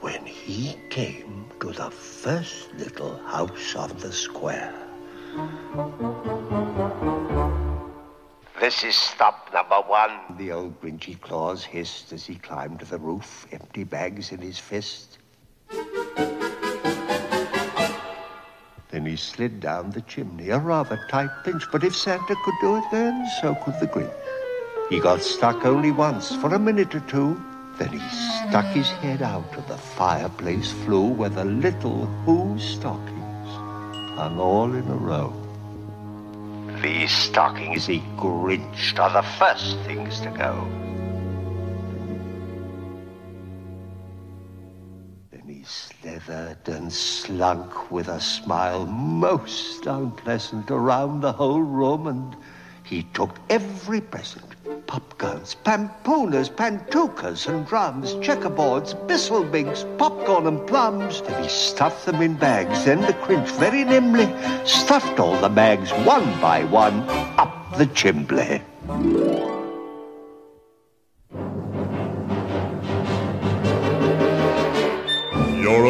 S8: When he came to the first little house on the square. This is stop number one, the old Grinchy Claus hissed as he climbed to the roof, empty bags in his fist. Then he slid down the chimney, a rather tight pinch, but if Santa could do it then, so could the Grinch. He got stuck only once, for a minute or two. Then he stuck his head out of the fireplace flue where the little Who stockings hung all in a row. These stockings he grinched are the first things to go. Slithered and slunk with a smile most unpleasant around the whole room, and he took every present popguns, pampooners, pantookas, and drums, checkerboards, bisselbigs, popcorn, and plums. And he stuffed them in bags. Then the Grinch very nimbly stuffed all the bags one by one up the chimbley.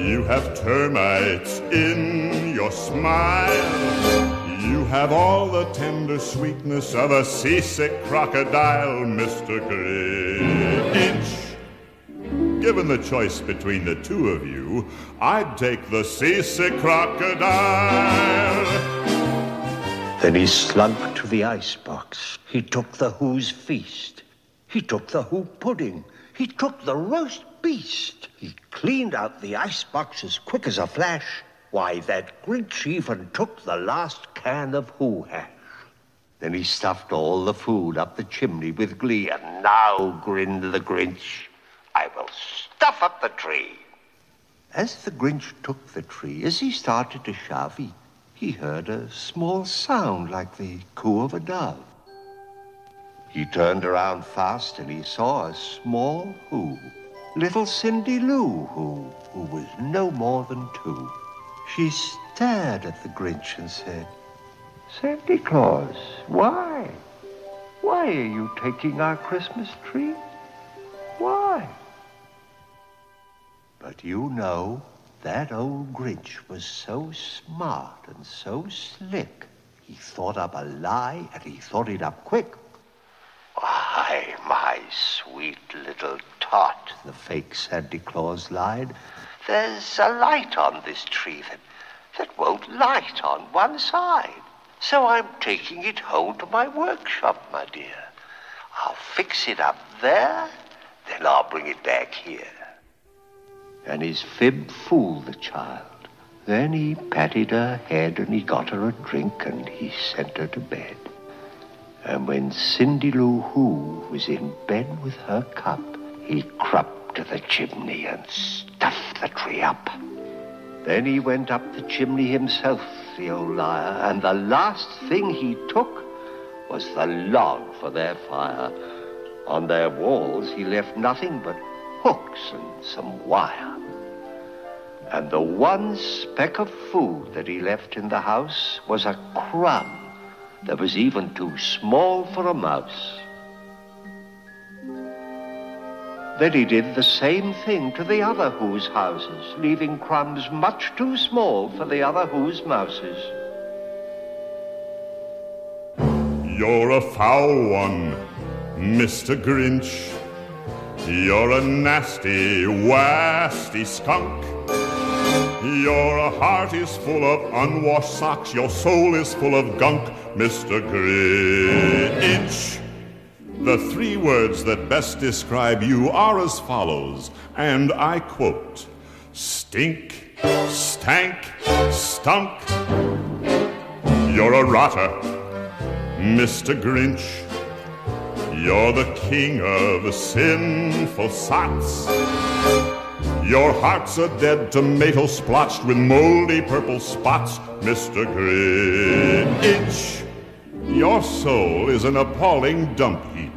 S11: You have termites in your smile. You have all the tender sweetness of a seasick crocodile, Mr. Grinch. Given the choice between the two of you, I'd take the seasick crocodile.
S8: Then he slunk to the icebox. He took the Who's feast. He took the Who pudding. He took the roast beast. He cleaned out the icebox as quick as a flash. Why, that Grinch even took the last can of Who hash. Then he stuffed all the food up the chimney with glee, and now, grinned the Grinch, I will stuff up the tree. As the Grinch took the tree, as he started to shove, he, he heard a small sound like the coo of a dove. He turned around fast and he saw a small Who, little Cindy Lou, who, who was no more than two. She stared at the Grinch and said, Santa Claus, why? Why are you taking our Christmas tree? Why? But you know, that old Grinch was so smart and so slick. He thought up a lie, and he thought it up quick. Why, my sweet little tot, the fake Santa Claus lied. There's a light on this tree that, that won't light on one side. So I'm taking it home to my workshop, my dear. I'll fix it up there, then I'll bring it back here. And his fib fooled the child. Then he patted her head and he got her a drink and he sent her to bed. And when Cindy Lou Who was in bed with her cup, he crept to the chimney and stuffed the tree up. Then he went up the chimney himself, the old liar, and the last thing he took was the log for their fire. On their walls he left nothing but hooks and some wire. And the one speck of food that he left in the house was a crumb that was even too small for a mouse. Then he did the same thing to the other Who's houses, leaving crumbs much too small for the other Who's mouses.
S11: You're a foul one, Mr. Grinch. You're a nasty, wasty skunk. Your heart is full of unwashed socks. Your soul is full of gunk, Mr. Grinch. The three words that best describe you are as follows, and I quote Stink, stank, stunk. You're a rotter, Mr. Grinch. You're the king of sinful sots. Your heart's a dead tomato splotched with moldy purple spots, Mr. Grinch. Your soul is an appalling dump heap,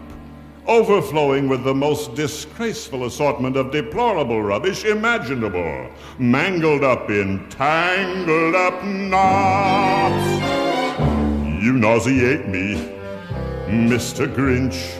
S11: overflowing with the most disgraceful assortment of deplorable rubbish imaginable, mangled up in tangled up knots. You nauseate me, Mr. Grinch,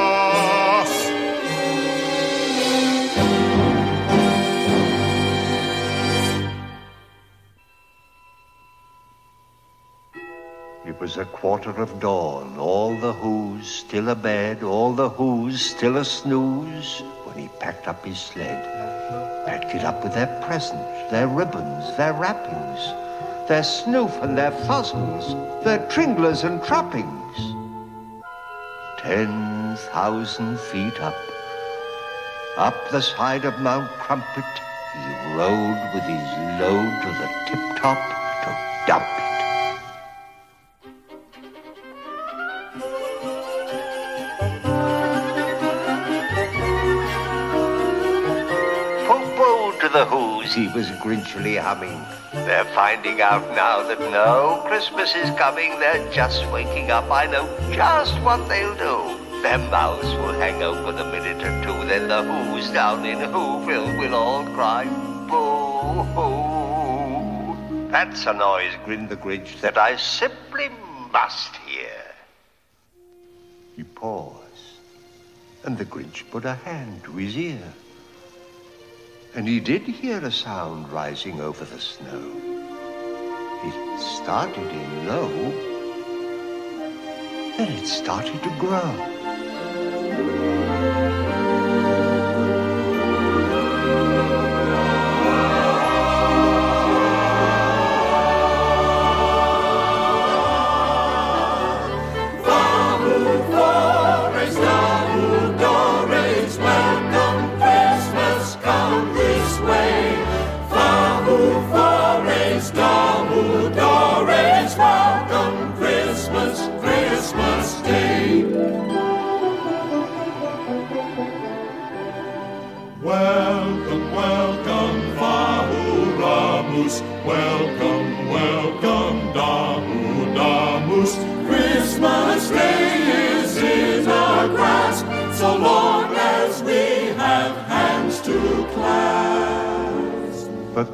S8: Was a quarter of dawn, all the Who's still abed, all the Who's still a snooze, when he packed up his sled. Packed it up with their presents, their ribbons, their wrappings, their snoof and their fuzzles, their tringlers and trappings. Ten thousand feet up, up the side of Mount Crumpet, he rode with his load to the tip-top to dump it. The Who's, he was grinchily humming. They're finding out now that no Christmas is coming. They're just waking up. I know just what they'll do. Their mouths will hang open a minute or two. Then the Who's down in Whoville will all cry, boo-hoo. That's a noise, grinned the Grinch, that I simply must hear. He paused, and the Grinch put a hand to his ear. And he did hear a sound rising over the snow. It started in low, then it started to grow.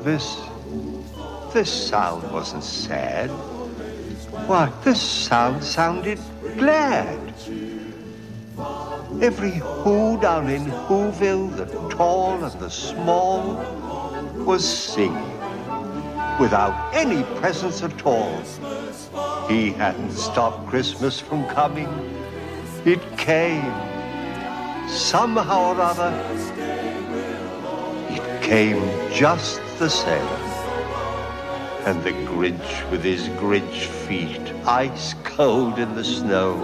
S8: This, sound wasn't sad. Why, this sound sounded glad. Every who down in Whoville, the tall and the small, was singing without any presents at all. He hadn't stopped Christmas from coming. It came. Somehow or other, it came just the same. And the Grinch with his Grinch feet, ice cold in the snow,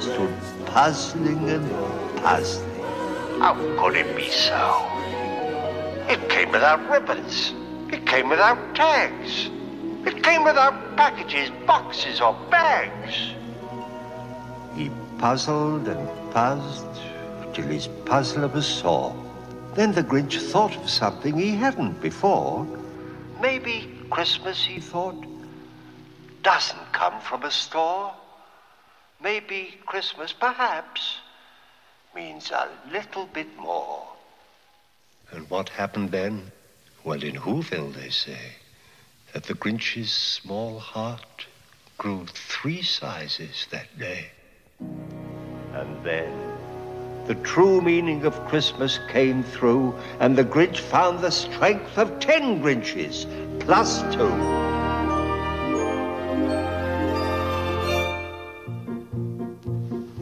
S8: stood puzzling and puzzling. How could it be so? It came without ribbons. It came without tags. It came without packages, boxes, or bags. He puzzled and puzzled till his puzzler was sore. Then the Grinch thought of something he hadn't before. Maybe Christmas, he thought, doesn't come from a store. Maybe Christmas, perhaps, means a little bit more. And what happened then? Well, in Whoville, they say that the Grinch's small heart grew three sizes that day. And then the true meaning of Christmas came through, and the Grinch found the strength of ten Grinches plus two.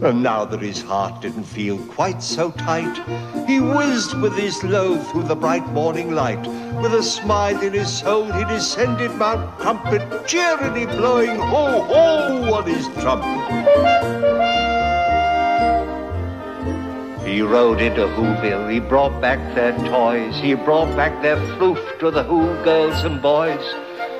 S8: And now that his heart didn't feel quite so tight, he whizzed with his load through the bright morning light. With a smile in his soul, he descended Mount Crumpet, cheerily blowing ho ho on his trumpet. He rode into Whoville, he brought back their toys, he brought back their floof to the Who girls and boys.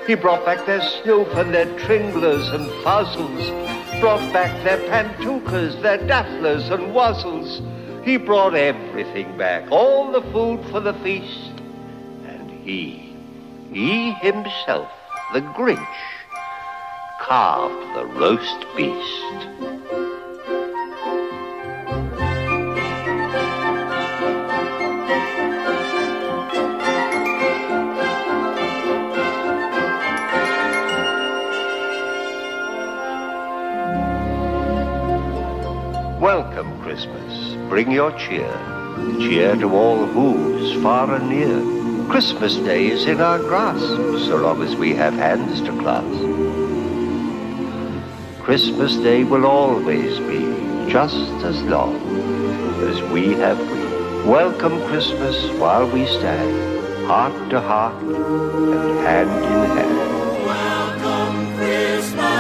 S8: He brought back their snoof and their tringlers and fuzzles, brought back their pantookas, their dafflers and wuzzles. He brought everything back, all the food for the feast. And he, he himself, the Grinch, carved the roast beast. Welcome, Christmas. Bring your cheer. Cheer to all who's far and near. Christmas Day is in our grasp, so long as we have hands to clasp. Christmas Day will always be just as long as we have we. Welcome Christmas while we stand, heart to heart and hand in hand.
S9: Welcome Christmas,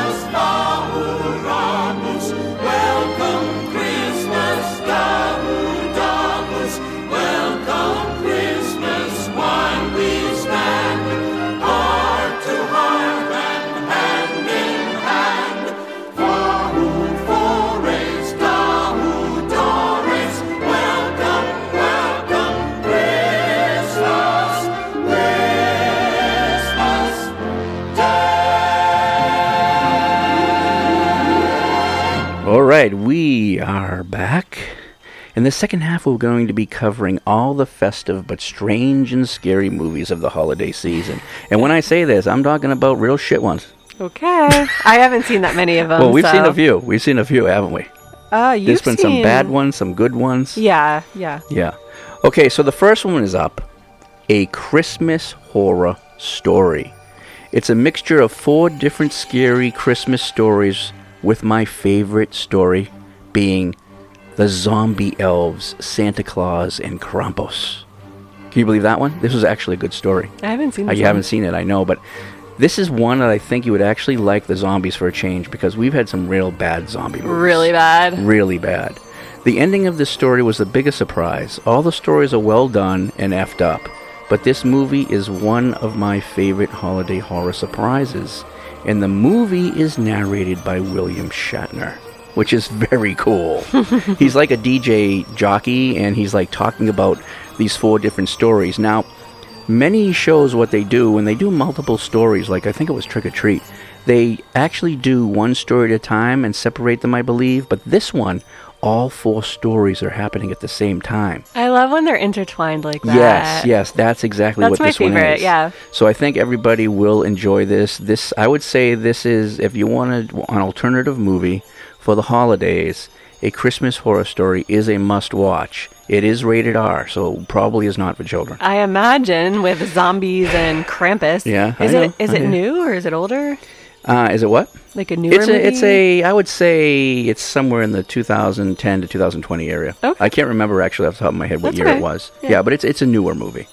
S9: we
S5: are back. In the second half, we're going to be covering all the festive but strange and scary movies of the holiday season. And when I say this, I'm talking about real shit ones.
S6: Okay. I haven't seen that many of them.
S5: well, we've seen a few. We've seen a few, haven't we?
S6: Uh, you've
S5: There's been some bad ones, some good ones.
S6: Yeah, yeah.
S5: Yeah. Okay, so the first one is up A Christmas Horror Story. It's a mixture of four different scary Christmas stories, with my favorite story being the zombie elves, Santa Claus, and Krampus. Can you believe that one? This was actually a good story.
S6: I haven't seen
S5: Uh, you
S6: one.
S5: haven't seen it, I know, but this is one that I think you would actually like the zombies for a change because we've had some real bad zombie movies.
S6: Really bad.
S5: Really bad. The ending of this story was the biggest surprise. All the stories are well done and effed up, but this movie is one of my favorite holiday horror surprises. And the movie is narrated by William Shatner, which is very cool. he's like a DJ jockey and he's like talking about these four different stories. Now, many shows what they do when they do multiple stories like i think it was trick or treat They actually do one story at a time and separate them, I believe. But this one, all four stories are happening at the same time.
S6: I love when they're intertwined like that.
S5: Yes, yes, that's exactly
S6: That's
S5: what
S6: my
S5: this one
S6: favorite,
S5: is.
S6: yeah.
S5: So I think everybody will enjoy this. This, I would say, this is if you wanted an alternative movie for the holidays, a Christmas horror story is a must-watch. It is rated R, so probably is not for children.
S6: I imagine with zombies and Krampus.
S5: Yeah, I
S6: Is
S5: know,
S6: it is
S5: I
S6: it
S5: know.
S6: new or is it older?
S5: Uh, is it what?
S6: Like a newer
S5: It's a, it's a, I would say it's somewhere in the 2010 to 2020 area.
S6: Okay.
S5: I can't remember actually off the top of my head what
S6: That's
S5: year
S6: okay.
S5: it was.
S6: Yeah.
S5: Yeah. but it's it's a newer movie.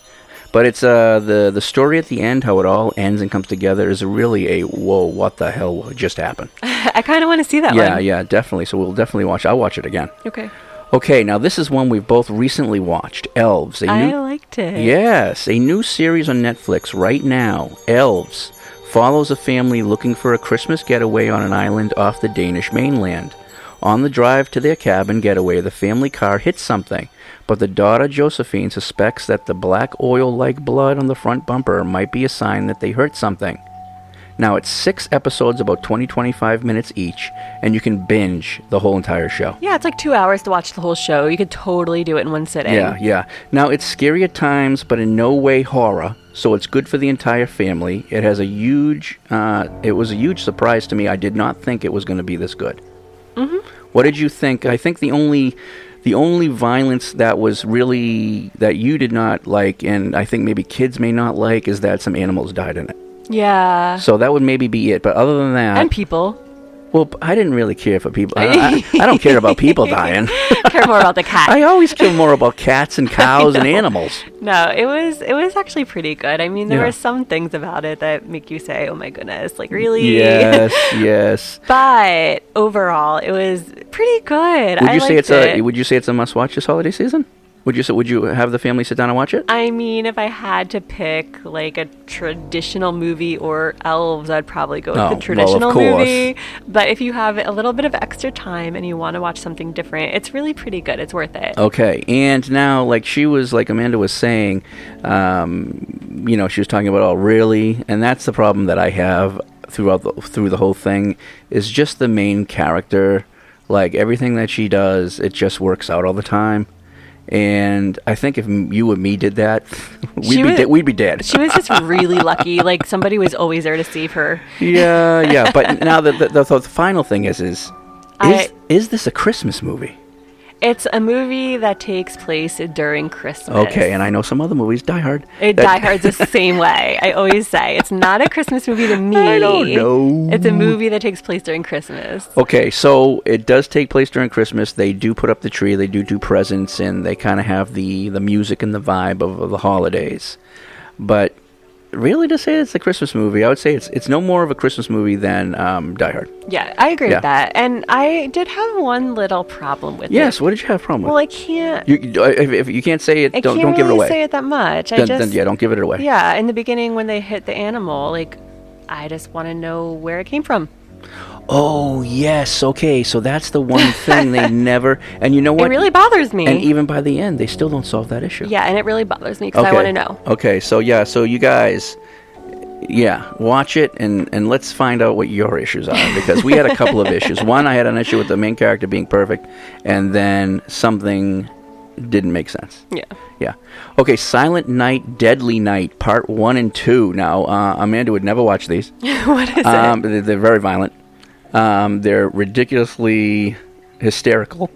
S5: But it's uh the the story at the end, how it all ends and comes together, is really a whoa, what the hell just happened?
S6: I kind of want to see that
S5: yeah,
S6: one.
S5: yeah, definitely. So we'll definitely watch. I'll watch it again.
S6: Okay.
S5: Okay, now this is one we've both recently watched. Elves. A
S6: I
S5: new,
S6: liked it.
S5: Yes, a new series on Netflix right now. Elves follows a family looking for a Christmas getaway on an island off the Danish mainland. On the drive to their cabin getaway, the family car hits something, but the daughter Josephine suspects that the black oil like blood on the front bumper might be a sign that they hurt something. Now, it's six episodes, about 20 25 minutes each, and you can binge the whole entire show.
S6: Yeah, it's like two hours to watch the whole show. You could totally do it in one sitting.
S5: Yeah, yeah. Now it's scary at times, but in no way horror. So it's good for the entire family. It has a huge. Uh, it was a huge surprise to me. I did not think it was going to be this good.
S6: hmm
S5: What did you think? I think the only, the only violence that was really that you did not like, and I think maybe kids may not like, is that some animals died in it.
S6: Yeah.
S5: So that would maybe be it. But other than that,
S6: and people.
S5: Well, I didn't really care for people. I, I, I don't care about people dying.
S6: Care more about the cat.
S5: I always care more about cats and cows and animals.
S6: No, it was it was actually pretty good. I mean, there
S5: Yeah.
S6: were some things about it that make you say, "Oh my goodness!" Like really.
S5: Yes, yes.
S6: but overall, it was pretty good.
S5: Would you say it's a. Would you say it's a must watch this holiday season? Would you Would you have the family sit down and watch it?
S6: I mean, if I had to pick like a traditional movie or elves, I'd probably go with
S5: Oh, well,
S6: the traditional
S5: course.
S6: movie. But if you have a little bit of extra time and you want to watch something different, it's really pretty good. It's worth it.
S5: Okay, and now like she was like Amanda was saying, um, you know, she was talking about oh really, and that's the problem that I have throughout the through the whole thing is just the main character. Like everything that she does, it just works out all the time. And I think if you and me did that, we'd
S6: She
S5: be
S6: was-
S5: de- we'd be dead.
S6: She was just really lucky. Like somebody was always there to save her.
S5: yeah, yeah. But now the the, the, the final thing is is is,
S6: I-
S5: is this a Christmas movie?
S6: It's a movie that takes place during Christmas.
S5: Okay, and I know some other movies, Die Hard.
S6: It Die Hard's the same way. I always say it's not a Christmas movie to me.
S5: I don't know.
S6: It's a movie that takes place during Christmas.
S5: Okay, so it does take place during Christmas. They do put up the tree. They do do presents, and they kind of have the the music and the vibe of, of the holidays. But really, to say it's a Christmas movie, I would say it's it's no more of a Christmas movie than um, Die Hard.
S6: Yeah, I agree
S5: Yeah.
S6: with that. And I did have one little problem with it.
S5: Yes. What did you have a problem with?
S6: Well, I can't.
S5: you, if, if you can't say it,
S6: I
S5: don't
S6: can't
S5: don't give it
S6: really
S5: away.
S6: say it that much. I just
S5: then yeah, don't give it away.
S6: Yeah, in the beginning when they hit the animal, like I just want to know where it came from.
S5: Oh yes. Okay. So that's the one thing they never. And you know what?
S6: It really bothers me.
S5: And even by the end, they still don't solve that issue.
S6: yeah, and it really bothers me because I want to know.
S5: Okay, so yeah, so you guys, yeah, watch it and and let's find out what your issues are because we had a couple of issues. One, I had an issue with the main character being perfect, and then something didn't make sense.
S6: Yeah.
S5: Yeah. Okay, Silent Night, Deadly Night, Part One and Two. Now, uh, Amanda would never watch these.
S6: what is
S5: Um,
S6: it?
S5: they're very violent. Um, they're ridiculously hysterical.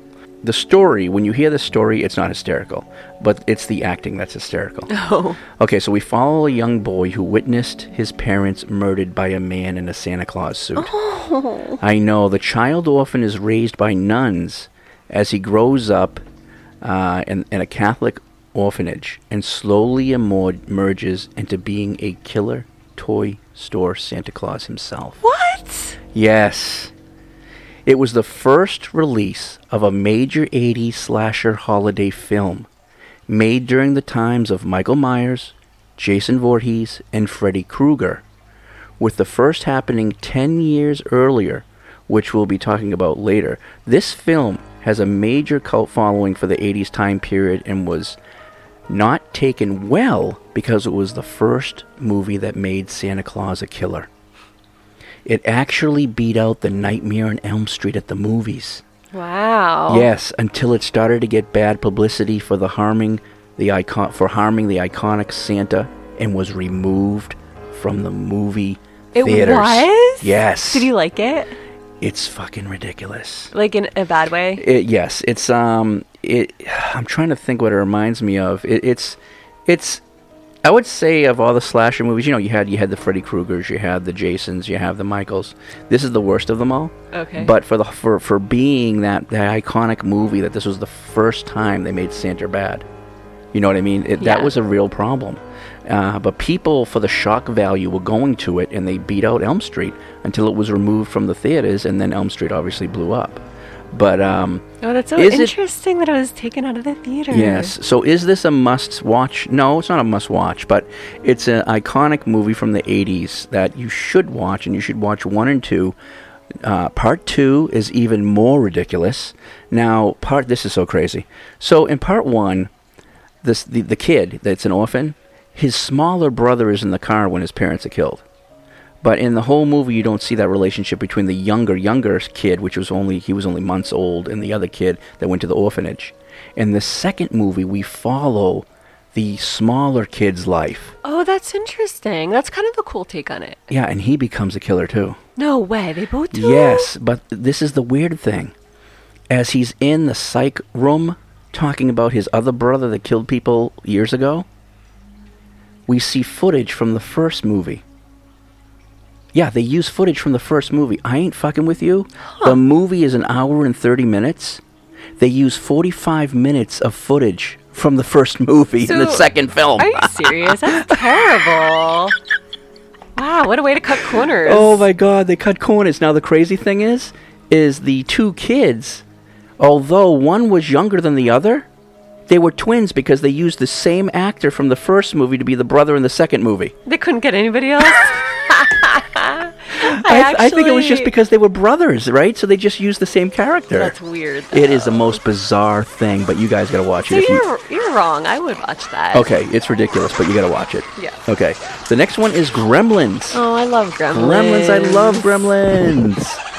S5: The story, when you hear the story, it's not hysterical, but it's the acting that's hysterical.
S6: Oh.
S5: Okay, so we follow a young boy who witnessed his parents murdered by a man in a Santa Claus suit.
S6: Oh.
S5: I know the child orphan is raised by nuns as he grows up uh, in, in a Catholic orphanage and slowly emer- emerges into being a killer toy store Santa Claus himself.
S6: What?
S5: Yes. It was the first release of a major 80s slasher holiday film made during the times of Michael Myers, Jason Voorhees, and Freddy Krueger, with the first happening 10 years earlier, which we'll be talking about later. This film has a major cult following for the 80s time period and was not taken well because it was the first movie that made Santa Claus a killer. It actually beat out the Nightmare on Elm Street at the movies.
S6: Wow.
S5: Yes, until it started to get bad publicity for the harming the icon for harming the iconic Santa and was removed from the movie
S6: It
S5: theaters.
S6: was?
S5: Yes.
S6: Did you like it?
S5: It's fucking ridiculous.
S6: Like in a bad way?
S5: It, yes, it's um, it. I'm trying to think what it reminds me of. It, it's, it's. I would say of all the slasher movies, you know, you had you had the Freddy Kruegers, you had the Jasons, you have the Michaels. This is the worst of them all.
S6: Okay.
S5: But for the for for being that that iconic movie, that this was the first time they made Santa bad. You know what I mean? It, That was a real problem. Uh, but people, for the shock value, were going to it, and they beat out Elm Street until it was removed from the theaters, and then Elm Street obviously blew up. But um,
S6: Oh, that's so
S5: is it-
S6: interesting that it was taken out of the theater.
S5: Yes. So is this a must watch? No, it's not a must watch, but it's an iconic movie from the 80s that you should watch, and you should watch one and two. Uh, part two is even more ridiculous. Now, part this is so crazy. So in part one, this the, the kid that's an orphan, his smaller brother is in the car when his parents are killed. But in the whole movie, you don't see that relationship between the younger, younger kid, which was only he was only months old, and the other kid that went to the orphanage. In the second movie, we follow the smaller kid's life.
S6: Oh, that's interesting. That's kind of a cool take on it.
S5: Yeah, and he becomes a killer too.
S6: No way. They both do?
S5: Yes, but this is the weird thing. As he's in the psych room talking about his other brother that killed people years ago, we see footage from the first movie. Yeah, they use footage from the first movie. I ain't fucking with you. The movie is an hour and 30 minutes. They use 45 minutes of footage from the first movie in the second film.
S6: Are you serious? That's terrible. Wow, what a way to cut corners.
S5: Oh my god, they cut corners. Now the crazy thing is, is the two kids, although one was younger than the other, they were twins because they used the same actor from the first movie to be the brother in the second movie.
S6: They couldn't get anybody else?
S5: I, I think it was just because they were brothers, right? So they just used the same character.
S6: That's weird.
S5: It is the most bizarre thing, but you guys gotta watch
S6: So
S5: it. if you-
S6: you're you're wrong. I would watch that.
S5: okay, it's ridiculous, but you gotta watch it.
S6: Yeah.
S5: Okay. The next one is Gremlins.
S6: Oh, I love Gremlins.
S5: Gremlins, I love Gremlins.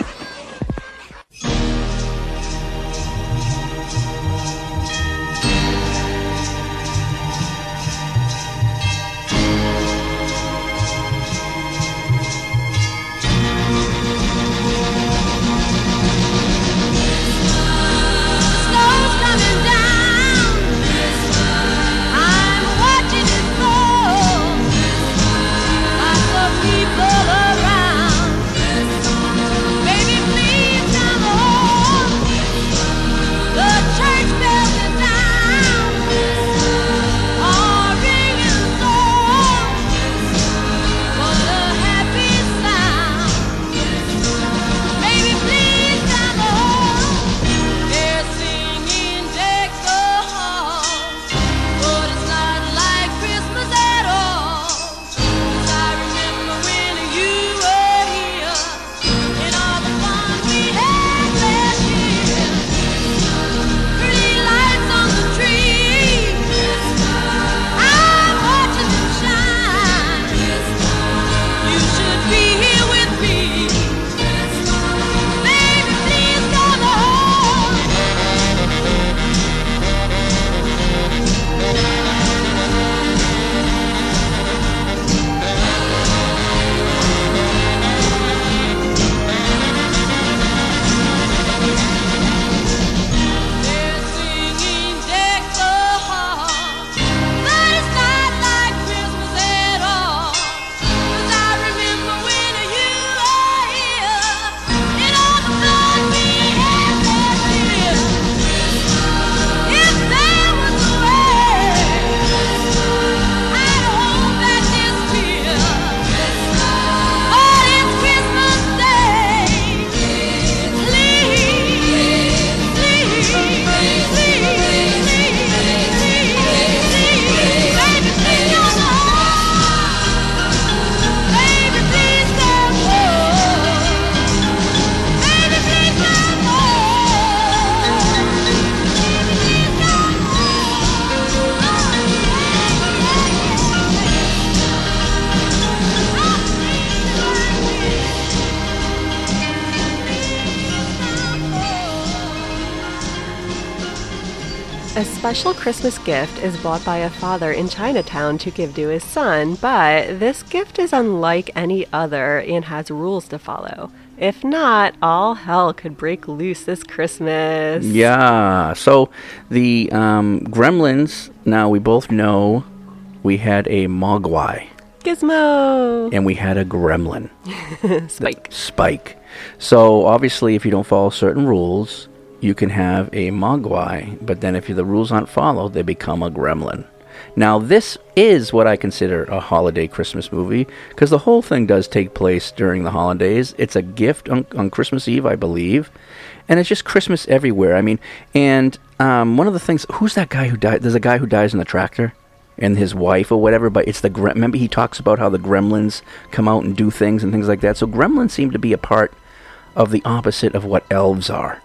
S6: Special Christmas gift is bought by a father in Chinatown to give to his son, but this gift is unlike any other and has rules to follow. If not, all hell could break loose this Christmas.
S5: Yeah. So the um, Gremlins. Now we both know we had a Mogwai
S6: Gizmo!
S5: and we had a Gremlin.
S6: Spike.
S5: Spike. So obviously, if you don't follow certain rules, you can have a Mogwai. But then, if the rules aren't followed, they become a Gremlin. Now, this is what I consider a holiday Christmas movie because the whole thing does take place during the holidays. It's a gift on, on Christmas Eve, I believe, and it's just Christmas everywhere. I mean, and um, one of the things, who's that guy who died? There's a guy who dies in the tractor. And his wife or whatever, but it's the gre- remember he talks about how the gremlins come out and do things and things like that. So gremlins seem to be a part of the opposite of what elves are.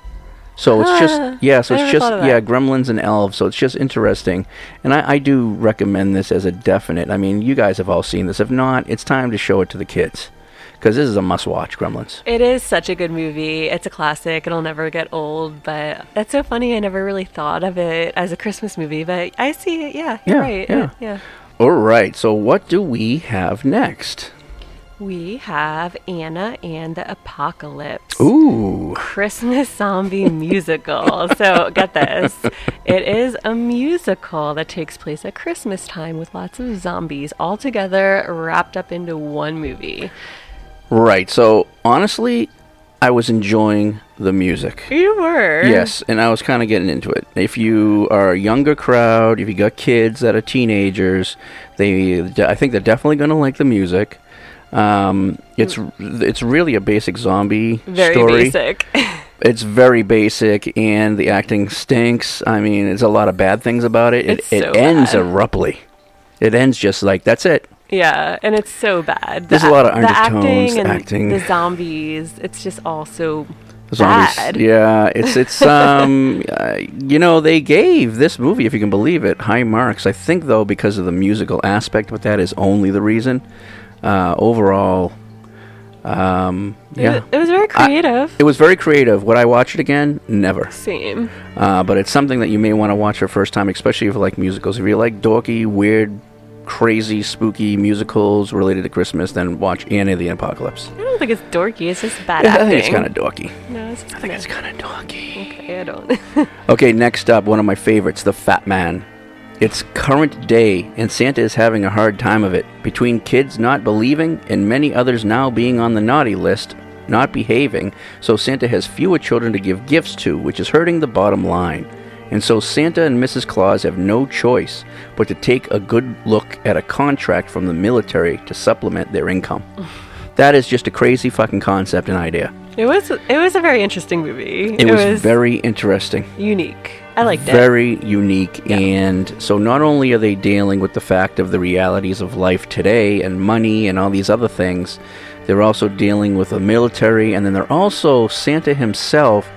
S5: So it's
S6: Ah,
S5: just yeah, so
S6: I
S5: it's just yeah, gremlins and elves. So it's just interesting, and I, I do recommend this as a definite. I mean, you guys have all seen this. If not, it's time to show it to the kids because this is a must-watch. Gremlins.
S6: It is such a good movie. It's a classic. It'll never get old. But that's so funny. I never really thought of it as a Christmas movie. But I see it. Yeah, you're
S5: Yeah,
S6: right.
S5: yeah.
S6: yeah.
S5: All right. So what do we have next?
S6: We have Anna and the Apocalypse.
S5: Ooh.
S6: Christmas zombie musical. So get this. It is a musical that takes place at Christmas time with lots of zombies all together wrapped up into one movie.
S5: Right. So honestly, I was enjoying the music.
S6: You were.
S5: Yes, and I was kind of getting into it. If you are a younger crowd, if you got kids that are teenagers, they I think they're definitely going to like the music. Um, it's it's really a basic zombie
S6: Very
S5: story.
S6: basic.
S5: It's very basic, and the acting stinks. I mean, there's a lot of bad things about it. It,
S6: It's
S5: it
S6: so
S5: ends
S6: bad.
S5: abruptly. It ends just like that's it.
S6: Yeah, and it's so bad.
S5: There's a lot of undertones,
S6: acting and
S5: acting.
S6: the zombies. It's just all so
S5: Zombies.
S6: bad.
S5: Yeah, it's it's um, uh, you know, they gave this movie, if you can believe it, high marks. I think though because of the musical aspect, but that is only the reason. Uh, overall, um, yeah,
S6: it was very
S5: I-
S6: creative.
S5: it was very creative. Would I watch it again? Never.
S6: Same.
S5: Uh, but it's something that you may want to watch your first time, especially if you like musicals. If you like dorky, weird, crazy, spooky musicals related to Christmas, then watch Anna the Apocalypse.
S6: I don't think it's dorky. It's just bad
S5: Yeah, I think it's kind of dorky.
S6: No, it's
S5: I think it's kind of dorky.
S6: Okay, I don't.
S5: Okay, next up, one of my favorites, The Fat Man. It's current day, and Santa is having a hard time of it. Between kids not believing and many others now being on the naughty list, not behaving, so Santa has fewer children to give gifts to, which is hurting the bottom line. And so Santa and Mrs. Claus have no choice but to take a good look at a contract from the military to supplement their income. that is just a crazy fucking concept and idea.
S6: it was. It was a very interesting movie.
S5: It, was, very interesting.
S6: unique. I liked it.
S5: very unique and so not only are they dealing with the fact of the realities of life today and money and all these other things they're also dealing with the military and then they're also santa himself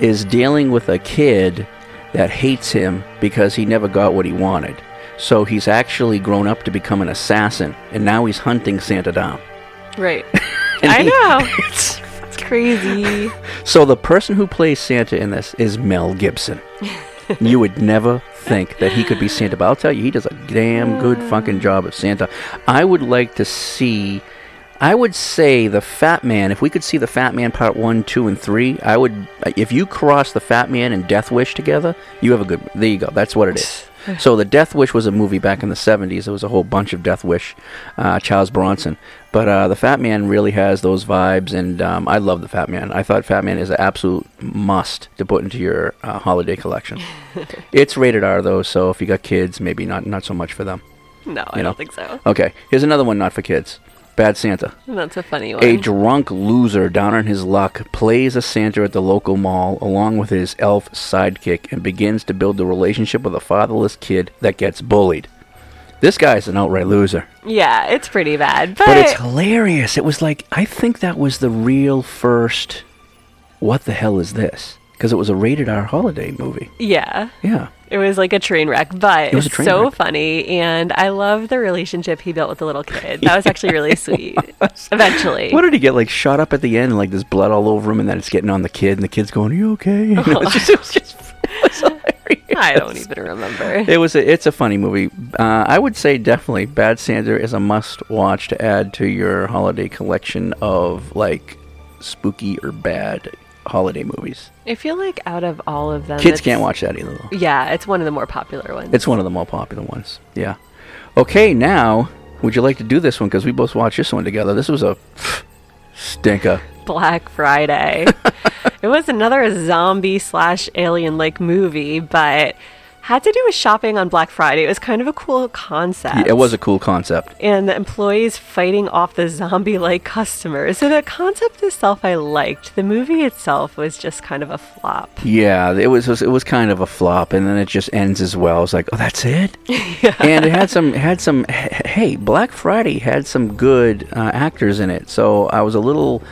S5: is dealing with a kid that hates him because he never got what he wanted so he's actually grown up to become an assassin and now he's hunting santa down
S6: Right. I
S5: he-
S6: know. it's, crazy.
S5: So the person who plays Santa in this is Mel Gibson. you would never think that he could be Santa, but I'll tell you, he does a damn good fucking job of Santa. I would like to see. I would say the Fat Man. If we could see the Fat Man part one, two, and three, I would. If you cross the Fat Man and Death Wish together, you have a good. There you go. That's what it is. So the Death Wish was a movie back in the '70s. There was a whole bunch of Death Wish, uh, Charles Bronson. But uh, the Fat Man really has those vibes, and um, I love the Fat Man. I thought Fat Man is an absolute must to put into your uh, holiday collection. it's rated R though, so if you got kids, maybe not not so much for them.
S6: No, I
S5: know?
S6: don't think so.
S5: Okay, here's another one not for kids. Bad Santa.
S6: That's a funny one.
S5: A drunk loser down on his luck plays a Santa at the local mall along with his elf sidekick and begins to build a relationship with a fatherless kid that gets bullied. This guy's an outright loser.
S6: yeah, it's pretty bad, but,
S5: But it's hilarious. It was like, I think that was the real first, what the hell is this? Because it was a rated R holiday movie.
S6: yeah.
S5: Yeah.
S6: It was like a train wreck, but
S5: It was a
S6: it's
S5: train
S6: so
S5: wreck.
S6: funny, and I love the relationship he built with the little kid. That was actually really sweet. Eventually,
S5: What did he get? Like shot up at the end, and like there's blood all over him, and then it's getting on the kid, and the kid's going, "Are you okay?" It's just, it was just, it was hilarious.
S6: I don't even remember.
S5: It was a, it's a funny movie. Uh, I would say definitely Bad Santa is a must watch to add to your holiday collection of like spooky or bad holiday movies.
S6: I feel like out of all of them,
S5: Kids
S6: it's-
S5: can't watch that either though.
S6: Yeah, it's one of the more popular ones.
S5: It's one of the more popular ones. Yeah. Okay, now would you like to do this one because we both watched this one together? This was a stinker.
S6: Black Friday. it was another zombie slash alien like movie, but had to do with shopping on Black Friday. It was kind of a cool concept.
S5: Yeah, it was a cool concept.
S6: and the employees fighting off the zombie like customers. So the concept itself I liked. The movie itself was just kind of a flop.
S5: Yeah, it was it was kind of a flop, and then it just ends as well. It's like, oh, that's it. And it had some had some. Hey, Black Friday had some good uh, actors in it, so I was a little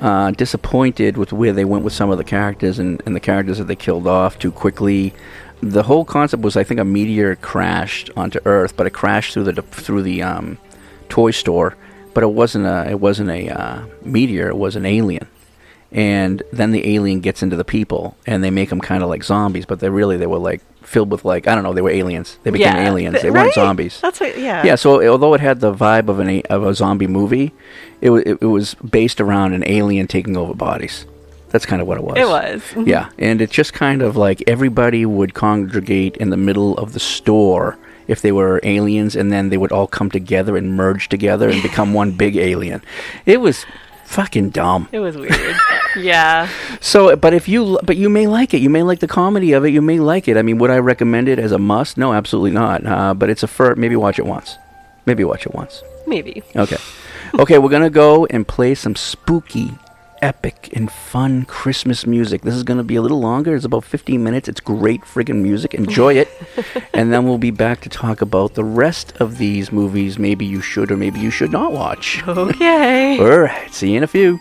S5: uh, disappointed with where they went with some of the characters and, and the characters that they killed off too quickly. The whole concept was, I think, a meteor crashed onto Earth, but it crashed through the through the um, toy store. But it wasn't a it wasn't a uh, meteor; it was an alien. And then the alien gets into the people and they make them kind of like zombies but they really they were like filled with like i don't know they were aliens. They became
S6: Yeah,
S5: aliens.
S6: th-
S5: they weren't zombies.
S6: That's what, yeah.
S5: yeah so although it had the vibe of an a- of a zombie movie it, wa it, it was based around an alien taking over bodies that's kind of what it was
S6: It was. Mhm.
S5: yeah and it's just kind of like everybody would congregate in the middle of the store if they were aliens and then they would all come together and merge together and become one big alien it was fucking dumb
S6: It was weird. yeah.
S5: so, but if you, but you may like it. You may like the comedy of it. You may like it. I mean, would I recommend it as a must? No, absolutely not. Uh, but it's a fur. Maybe watch it once. Maybe watch it once.
S6: Maybe.
S5: Okay. okay, we're gonna go and play some spooky, epic, and fun Christmas music. This is gonna be a little longer. It's about 15 minutes. It's great friggin' music. Enjoy it. and then we'll be back to talk about the rest of these movies. Maybe you should or maybe you should not watch.
S6: Okay.
S5: All right. See you in a few.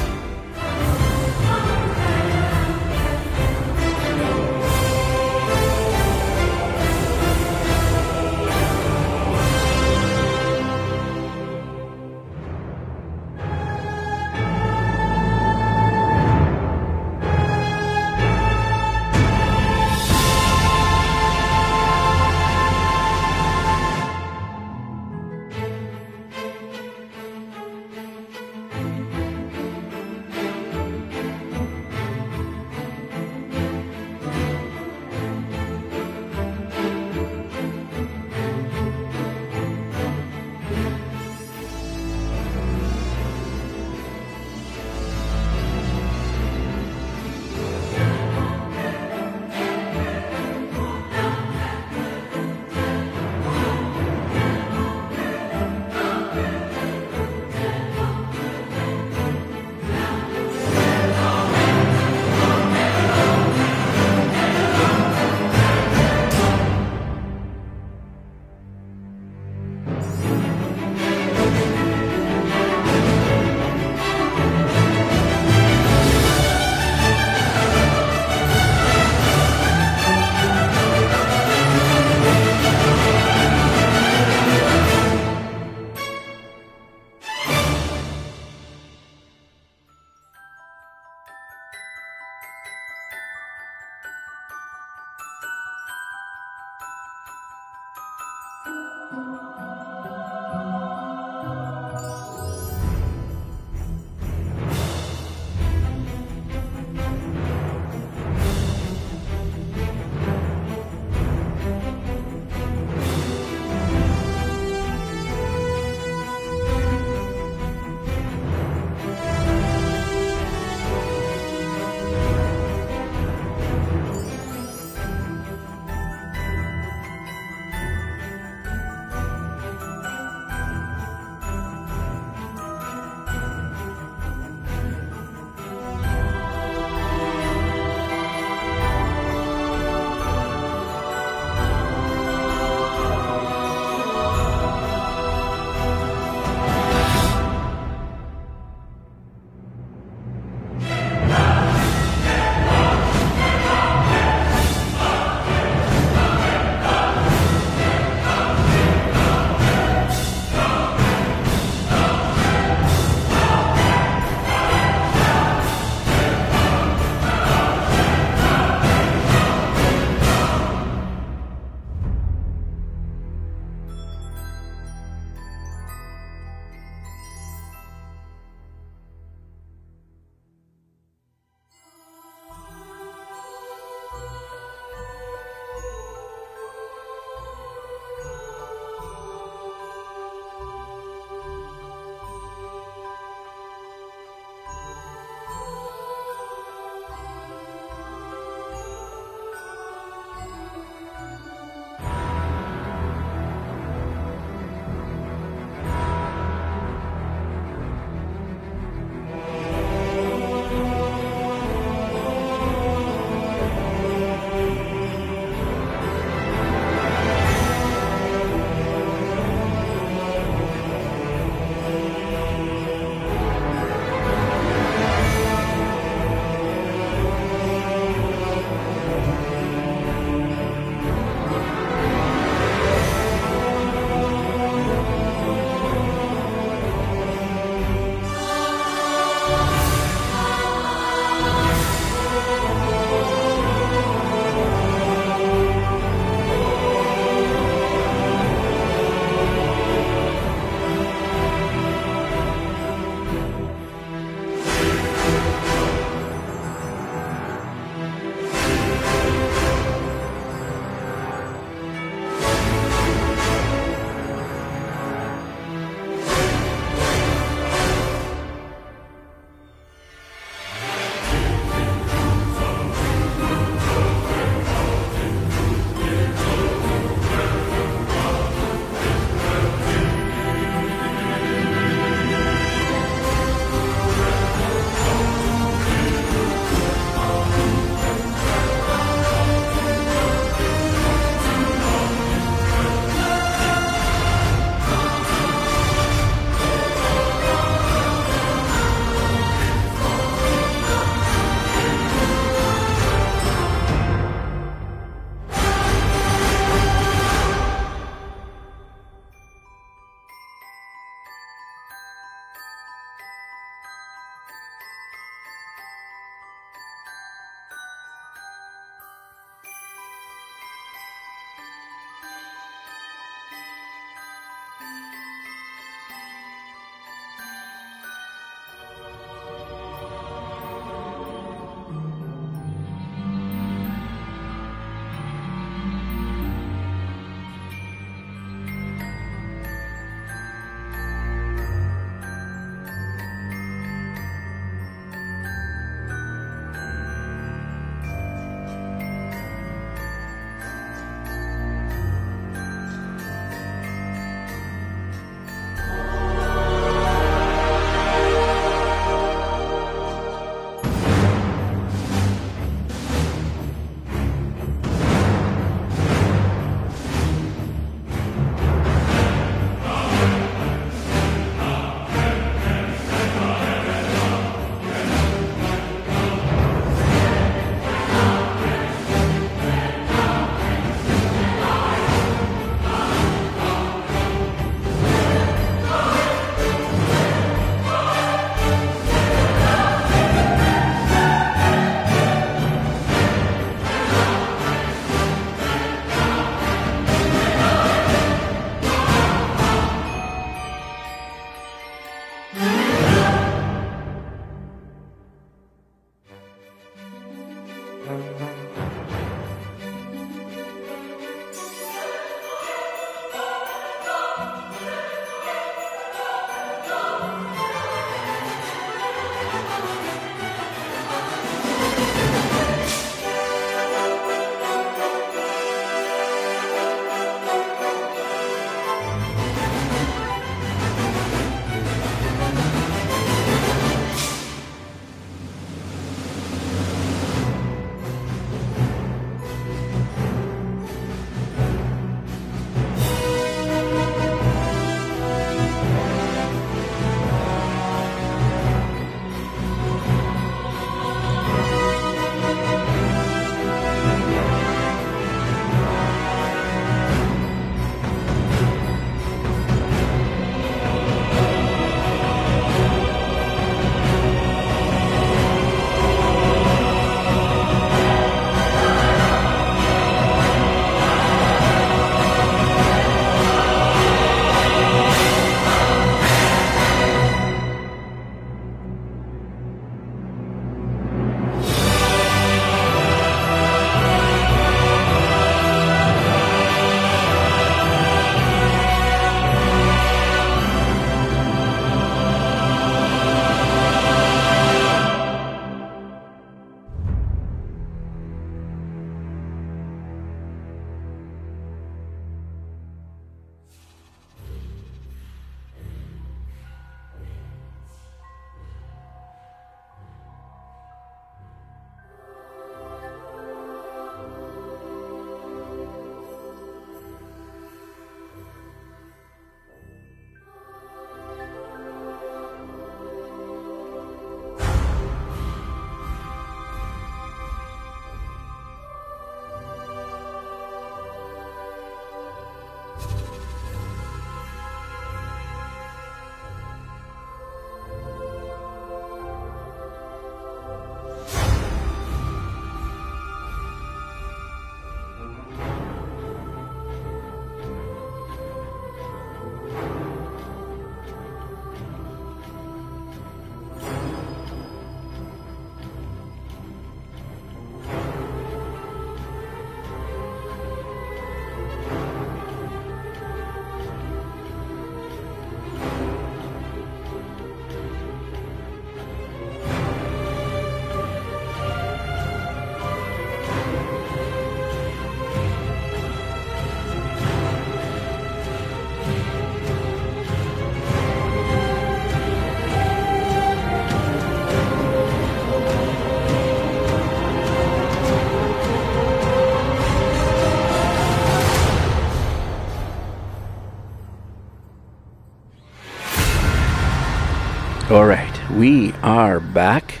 S5: Are back.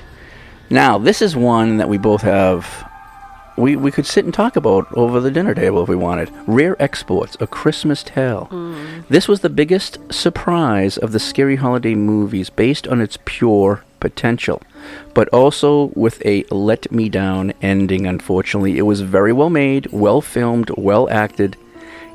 S5: Now, this is one that we both have. We, we could sit and talk about over the dinner table if we wanted. Rare Exports, A Christmas Tale. Hmm. This was the biggest surprise of the Scary Holiday movies based on its pure potential, but also with a let me down ending, unfortunately. It was very well made, well filmed, well acted.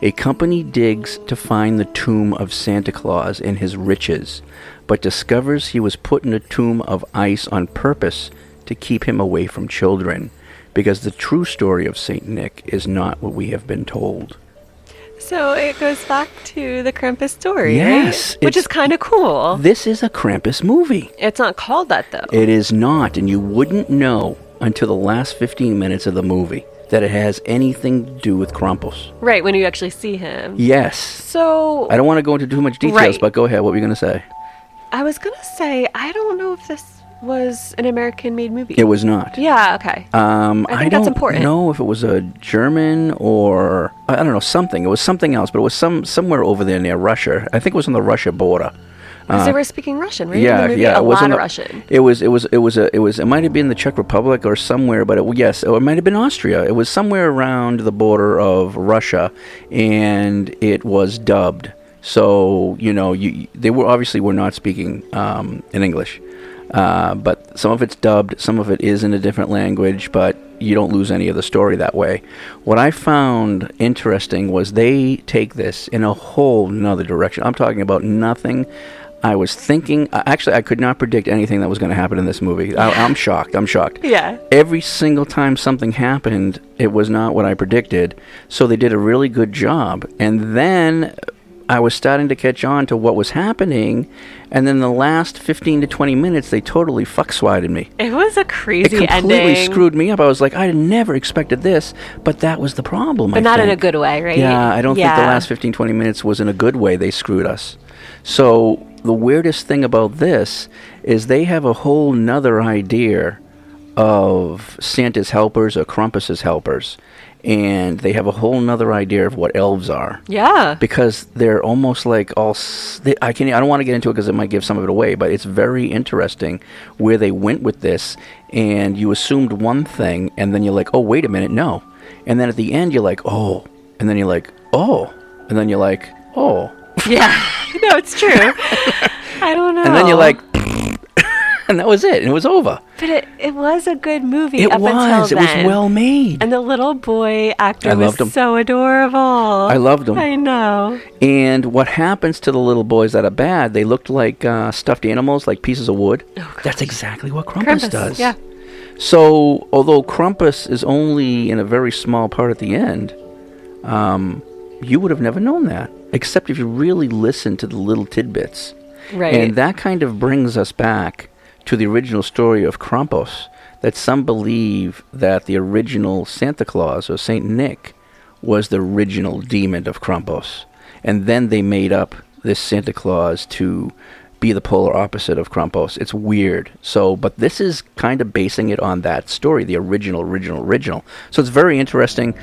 S5: A company digs to find the tomb of Santa Claus and his riches, but discovers he was put in a tomb of ice on purpose to keep him away from children, because the true story of St. Nick is not what we have been told.
S6: So it goes back to the Krampus story,
S5: Yes,
S6: right? Which is kind of cool.
S5: This is a Krampus movie.
S6: It's not called that though.
S5: It is not, and you wouldn't know until the last 15 minutes of the movie that it has anything to do with Krampus.
S6: Right, when you actually see him.
S5: Yes.
S6: So
S5: I don't want to go into too much details,
S6: Right.
S5: but go ahead. What were you going to say?
S6: I was gonna say I don't know if this was an American made movie.
S5: It was not.
S6: Yeah, okay.
S5: Um,
S6: I think that's
S5: don't
S6: important.
S5: know if it was a German or I don't know something. It was something else, but it was some somewhere over there near Russia. I think it was on the Russia border.
S6: Because
S5: Uh,
S6: they were speaking Russian, right?
S5: Yeah, yeah,
S6: a
S5: it was
S6: lot of Russian.
S5: It was, it was, it was a, it was. It might have been the Czech Republic or somewhere, but it, yes, or it might have been Austria. It was somewhere around the border of Russia, and it was dubbed. So you know, you they were obviously were not speaking um, in English, uh, but some of it's dubbed, some of it is in a different language, but you don't lose any of the story that way. What I found interesting was they take this in a whole nother direction. I'm talking about nothing I was thinking. uh, Actually, I could not predict anything that was going to happen in this movie. I, I'm shocked. I'm shocked.
S6: Yeah.
S5: Every single time something happened, it was not what I predicted. So they did a really good job. And then I was starting to catch on to what was happening. And then the last 15 to 20 minutes, they totally fuck swatted me.
S6: It was a crazy.
S5: It
S6: crazy
S5: completely
S6: ending.
S5: screwed me up. I was like, I never expected this, but that was the problem.
S6: But
S5: I
S6: not in a good way, right?
S5: Yeah, I don't think the last 15, 20 minutes was in a good way. They screwed us. So the weirdest thing about this is they have a whole nother idea of Santa's helpers or Krampus's helpers. And they have a whole nother idea of what elves are
S6: Yeah.
S5: because they're almost like all. s- They, I can't. I don't want to get into it because it might give some of it away. But it's very interesting where they went with this, and you assumed one thing, and then you're like, oh wait a minute, no, and then at the end you're like, oh, and then you're like, oh, and then you're like, oh,
S6: Yeah. no, it's true. I don't know.
S5: and then you're like, and that was it, and it was over.
S6: But it, it was a good movie
S5: It
S6: up
S5: was.
S6: until
S5: It was well made.
S6: And the little boy actor
S5: I
S6: was
S5: loved him.
S6: so adorable.
S5: I loved him.
S6: I know.
S5: And what happens to the little boys that are bad? They looked like uh, stuffed animals, like pieces of wood. Oh, That's exactly what Krampus,
S6: Krampus,
S5: does.
S6: yeah.
S5: So, although Krampus is only in a very small part at the end, um, you would have never known that, except if you really listen to the little tidbits.
S6: Right.
S5: And that kind of brings us back to the original story of Krampus, that some believe that the original Santa Claus or Saint Nick was the original demon of Krampus. And then they made up this Santa Claus to be the polar opposite of Krampus. It's weird. So, but this is kind of basing it on that story, the original, original, original. So it's very interesting.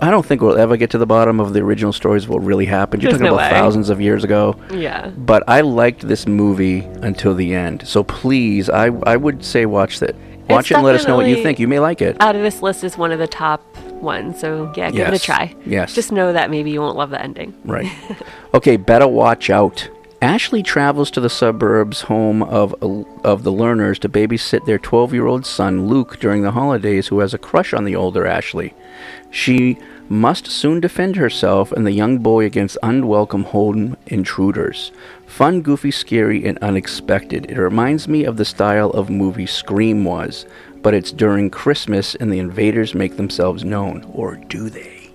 S5: I don't think we'll ever get to the bottom of the original stories of what really happened. You're
S6: There's
S5: talking
S6: no
S5: about
S6: way.
S5: thousands of years ago.
S6: Yeah.
S5: But I liked this movie until the end. So please, I I would say watch that. Watch
S6: It's
S5: it and let us know what you think. You may like it.
S6: Out of this list is one of the top ones. So yeah, give it a try.
S5: Yes.
S6: Just know that maybe you won't love the ending.
S5: Right. okay, better watch out. Ashley travels to the suburbs home of of the Lerners to babysit their 12-year-old son Luke during the holidays who has a crush on the older Ashley. She must soon defend herself and the young boy against unwelcome home intruders. Fun, goofy, scary, and unexpected. It reminds me of the style of movie Scream was, but it's during Christmas and the invaders make themselves known. Or do they?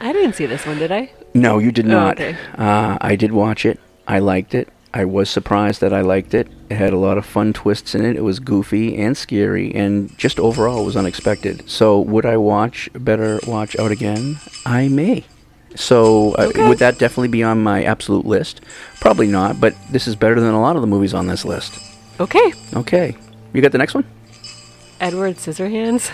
S6: I didn't see this one, did I?
S5: No, you did
S6: Oh,
S5: not.
S6: okay.
S5: uh, I did watch it. I liked it. I was surprised that I liked it. It had a lot of fun twists in it. It was goofy and scary, and just overall was unexpected. So, would I watch Better Watch Out again? I may. So, uh, would that definitely be on my absolute list? Probably not, but this is better than a lot of the movies on this list.
S6: Okay.
S5: Okay. You got the next one?
S6: Edward Scissorhands.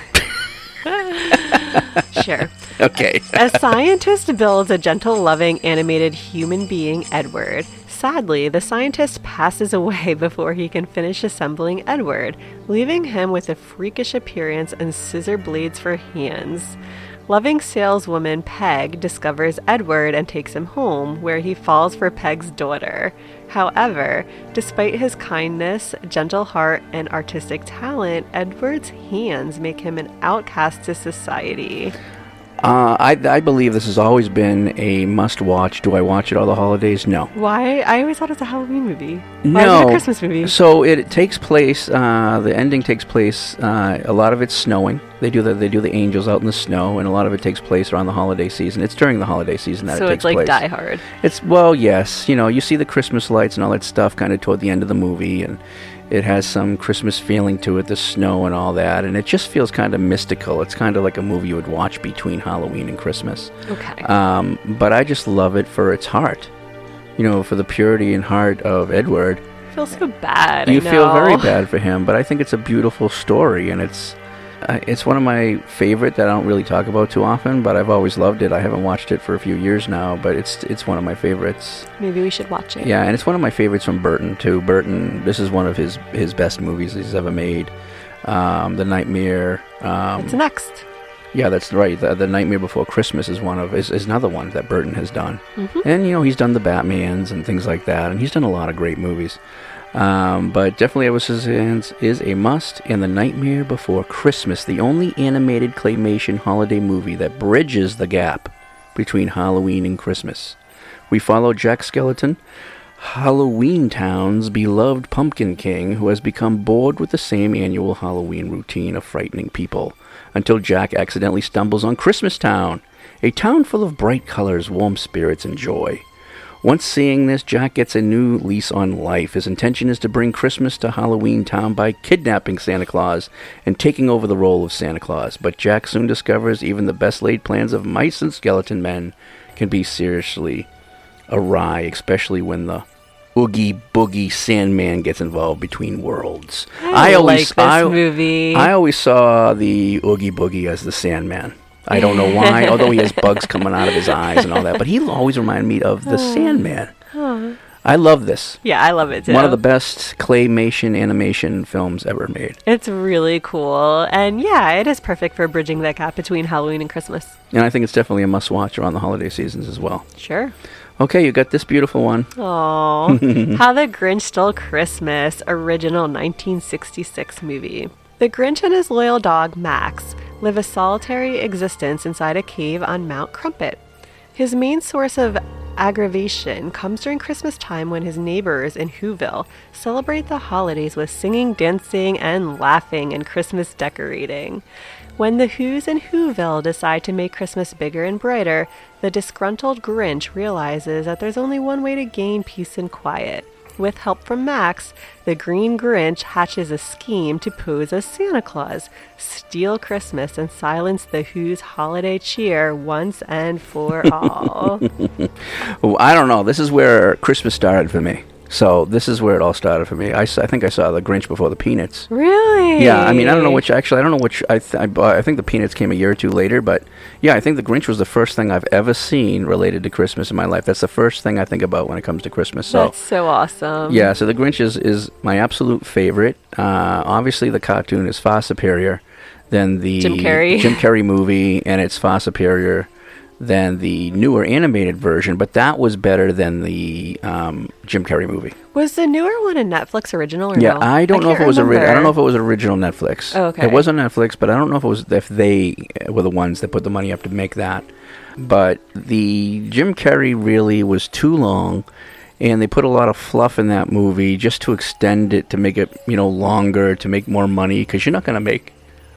S6: sure.
S5: Okay.
S6: a scientist builds a gentle, loving, animated human being, Edward. Sadly, the scientist passes away before he can finish assembling Edward, leaving him with a freakish appearance and scissor blades for hands. Loving saleswoman Peg discovers Edward and takes him home, where he falls for Peg's daughter. However, despite his kindness, gentle heart, and artistic talent, Edward's hands make him an outcast to society.
S5: Uh, I, I believe this has always been a must watch. Do I watch it all the holidays? No.
S6: Why? I always thought it was a Halloween movie. Why is
S5: No,
S6: it a Christmas movie?
S5: So it takes place. Uh, the ending takes place. Uh, a lot of it's snowing. They do the they do the angels out in the snow, and a lot of it takes place around the holiday season. It's during the holiday season that
S6: So
S5: it takes place.
S6: So it's like
S5: place.
S6: Die Hard.
S5: It's well, yes. You know, you see the Christmas lights and all that stuff kind of toward the end of the movie, and it has some Christmas feeling to it, the snow and all that, and it just feels kind of mystical. It's kind of like a movie you would watch between Halloween and Christmas.
S6: Okay.
S5: Um, but I just love it for its heart. You know, for the purity and heart of Edward.
S6: I feel so bad. I
S5: You feel very bad for him, but I think it's a beautiful story, and it's uh, it's one of my favorite that I don't really talk about too often. But I've always loved it. I haven't watched it for a few years now, but it's it's one of my favorites.
S6: Maybe we should watch it.
S5: Yeah, and it's one of my favorites from Burton too. Burton, this is one of his his best movies he's ever made. Um, the Nightmare. Um,
S6: What's next?
S5: yeah, that's right. The, the Nightmare Before Christmas is one of is, is another one that Burton has done,
S6: Mhm.
S5: and you know he's done the Batman's and things like that, and he's done a lot of great movies. Um, but definitely, Edward Scissorhands is a must. And The Nightmare Before Christmas, the only animated claymation holiday movie that bridges the gap between Halloween and Christmas. We follow Jack Skellington Halloween Town's beloved Pumpkin King, who has become bored with the same annual Halloween routine of frightening people, until Jack accidentally stumbles on Christmas Town, a town full of bright colors, warm spirits, and joy. Once seeing this, Jack gets a new lease on life. His intention is to bring Christmas to Halloween Town by kidnapping Santa Claus and taking over the role of Santa Claus. But Jack soon discovers even the best laid plans of mice and skeleton men can be seriously awry, especially when the Oogie Boogie Sandman gets involved between worlds.
S6: I like this movie.
S5: I always saw the Oogie Boogie as the Sandman. I don't know why, although he has bugs coming out of his eyes and all that, but he always reminded me of the oh. Sandman.
S6: Oh.
S5: I love this.
S6: Yeah, I love it too.
S5: One of the best claymation animation films ever made.
S6: It's really cool. And yeah, it is perfect for bridging that gap between Halloween and Christmas.
S5: And I think it's definitely a must watch around the holiday seasons as well.
S6: Sure.
S5: Okay, you got this beautiful one.
S6: Oh, How the Grinch Stole Christmas, original 1966 movie. The Grinch and his loyal dog, Max, live a solitary existence inside a cave on Mount Crumpit. His main source of aggravation comes during Christmas time when his neighbors in Whoville celebrate the holidays with singing, dancing, and laughing and Christmas decorating. When the Who's in Whoville decide to make Christmas bigger and brighter, the disgruntled Grinch realizes that there's only one way to gain peace and quiet. With help from Max, the Green Grinch hatches a scheme to pose as Santa Claus, steal Christmas, and silence the Who's holiday cheer once and for all.
S5: Oh, I don't know. This is where Christmas started for me. So this is where it all started for me. I think I saw the Grinch before the Peanuts.
S6: really?
S5: Yeah, I mean, I don't know which. Actually, I don't know which. I th- I, bought, I think the Peanuts came a year or two later, but yeah, I think the Grinch was the first thing I've ever seen related to Christmas in my life. That's the first thing I think about when it comes to Christmas. So
S6: That's so awesome.
S5: yeah, so the Grinch is, is my absolute favorite. Uh, obviously, the cartoon is far superior than the
S6: Jim Carrey.
S5: Jim Carrey movie, and it's far superior than the newer animated version. But that was better than the um, Jim Carrey movie.
S6: Was the newer one a Netflix original or
S5: Yeah,
S6: no?
S5: I don't know if it was original. I don't know if it was original Netflix.
S6: Oh, okay.
S5: It was on Netflix, but I don't know if it was if they were the ones that put the money up to make that. But the Jim Carrey really was too long, and they put a lot of fluff in that movie just to extend it to make it you know longer to make more money because you're not going to make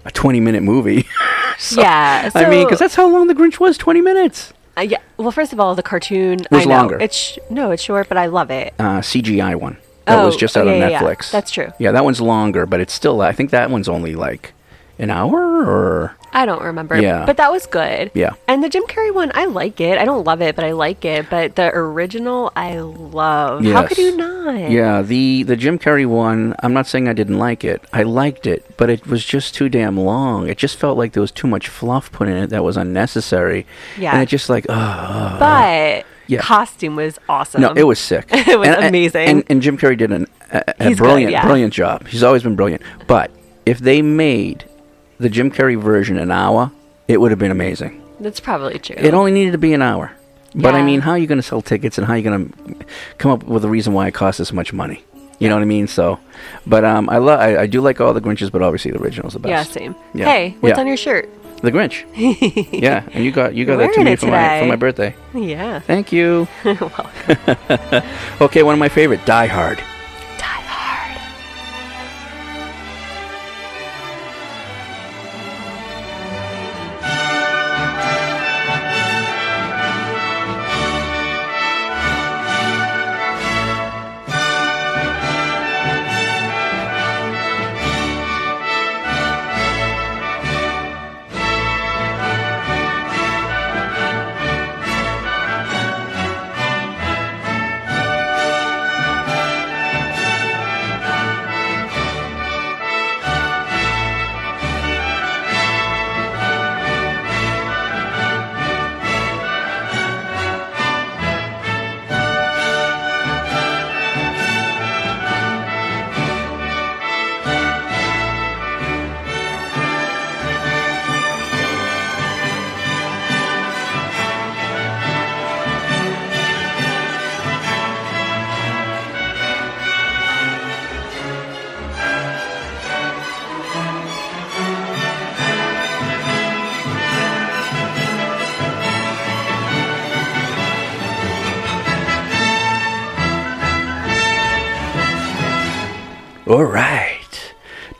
S5: a 20 minute movie. So,
S6: Yeah,
S5: I mean, because that's how long the Grinch was 20 minutes.
S6: Uh, yeah. Well, first of all, the cartoon
S5: Was
S6: I know.
S5: longer.
S6: It's sh- no, it's short, but I love it.
S5: uh, CGI one. That was
S6: Oh,
S5: just out
S6: yeah,
S5: on
S6: yeah, yeah.
S5: Netflix.
S6: That's true.
S5: Yeah, that one's longer, but it's still. I think that one's only like an hour or
S6: I don't remember.
S5: Yeah.
S6: But that was good.
S5: Yeah.
S6: And the Jim Carrey one, I like it. I don't love it, but I like it. But the original, I love. How could you not?
S5: Yeah, the the Jim Carrey one. I'm not saying I didn't like it. I liked it, but it was just too damn long. It just felt like there was too much fluff put in it that was unnecessary.
S6: Yeah.
S5: and it just like, uh,
S6: But
S5: Yeah.
S6: costume was awesome.
S5: no, it was sick.
S6: it was
S5: And-
S6: amazing.
S5: And, and Jim Carrey did an, a, a
S6: He's good,
S5: brilliant,
S6: yeah.
S5: brilliant job. He's always been brilliant. But if they made the Jim Carrey version an hour, it would have been amazing.
S6: That's probably true.
S5: It only needed to be an hour. But I mean, how are you going to sell tickets and how are you going to come up with a reason why it costs this much money? You know what I mean? So, but um, I love, I, I do like all the Grinches, but obviously the original's the best.
S6: yeah, same.
S5: Yeah.
S6: Hey, what's
S5: Yeah.
S6: on your shirt?
S5: The Grinch. yeah, and you got you got that to me for my for my birthday.
S6: Yeah.
S5: Thank you. okay, one of my favorite, Die Hard.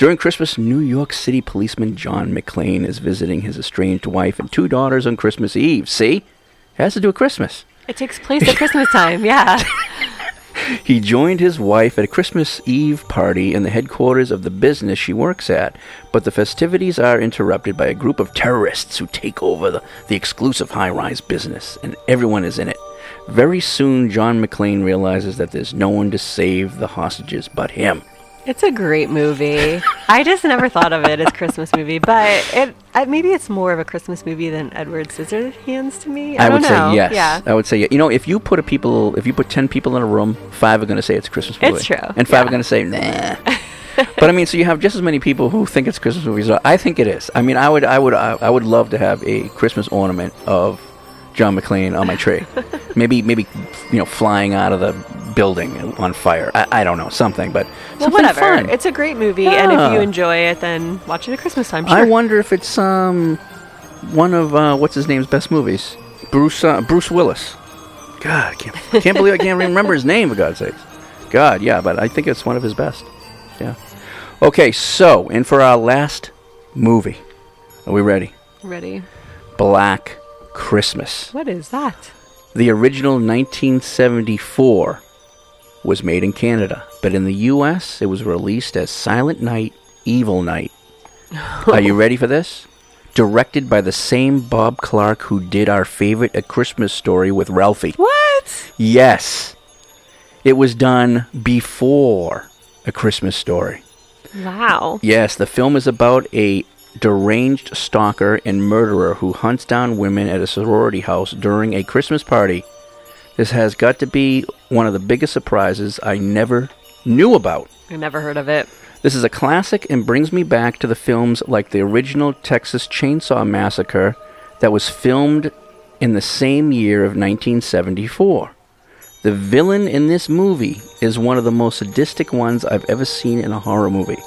S5: During Christmas, New York City policeman John McClane is visiting his estranged wife and two daughters on Christmas Eve. See? It has to do with Christmas.
S6: It takes place at Christmas time. Yeah.
S5: He joined his wife at a Christmas Eve party in the headquarters of the business she works at, but the festivities are interrupted by a group of terrorists who take over the, the exclusive high rise business, and everyone is in it. Very soon, John McClane realizes that there's no one to save the hostages but him.
S6: It's a great movie. I just never thought of it as Christmas movie, but it uh, maybe it's more of a Christmas movie than Edward Scissorhands to me. I,
S5: would
S6: don't know.
S5: say yes.
S6: Yeah.
S5: I would say yeah. You know, if you put a people, if you put ten people in a room, five are going to say it's a Christmas movie.
S6: It's true,
S5: and five are going to say nah. but I mean, so you have just as many people who think it's a Christmas movie. So I think it is. I mean, I would, I would, I, I would love to have a Christmas ornament of John McClane on my tree. maybe, maybe, you know, flying out of the building on fire. I, I don't know something, but
S6: Well, whatever.
S5: fun.
S6: It's a great movie, and if you enjoy it, then watch it at Christmas time. Sure.
S5: I wonder if it's um one of uh, what's his name's best movies. Bruce uh, Bruce Willis. God, I can't, I can't believe I can't remember his name for God's sakes. God, yeah, but I think it's one of his best. Yeah. Okay, so and for our last movie, are we ready?
S6: Ready?
S5: Black Christmas.
S6: What is that?
S5: The original 1974 was made in Canada, but in the US it was released as Silent Night, Evil Night. Are you ready for this? Directed by the same Bob Clark who did our favorite A Christmas Story with Ralphie.
S6: What?
S5: Yes. It was done before A Christmas Story.
S6: Wow.
S5: Yes, the film is about a deranged stalker and murderer who hunts down women at a sorority house during a Christmas party. This has got to be one of the biggest surprises I never knew about.
S6: I never heard of it.
S5: This is a classic and brings me back to the films like the original Texas Chainsaw Massacre that was filmed in the same year of 1974. The villain in this movie is one of the most sadistic ones I've ever seen in a horror movie.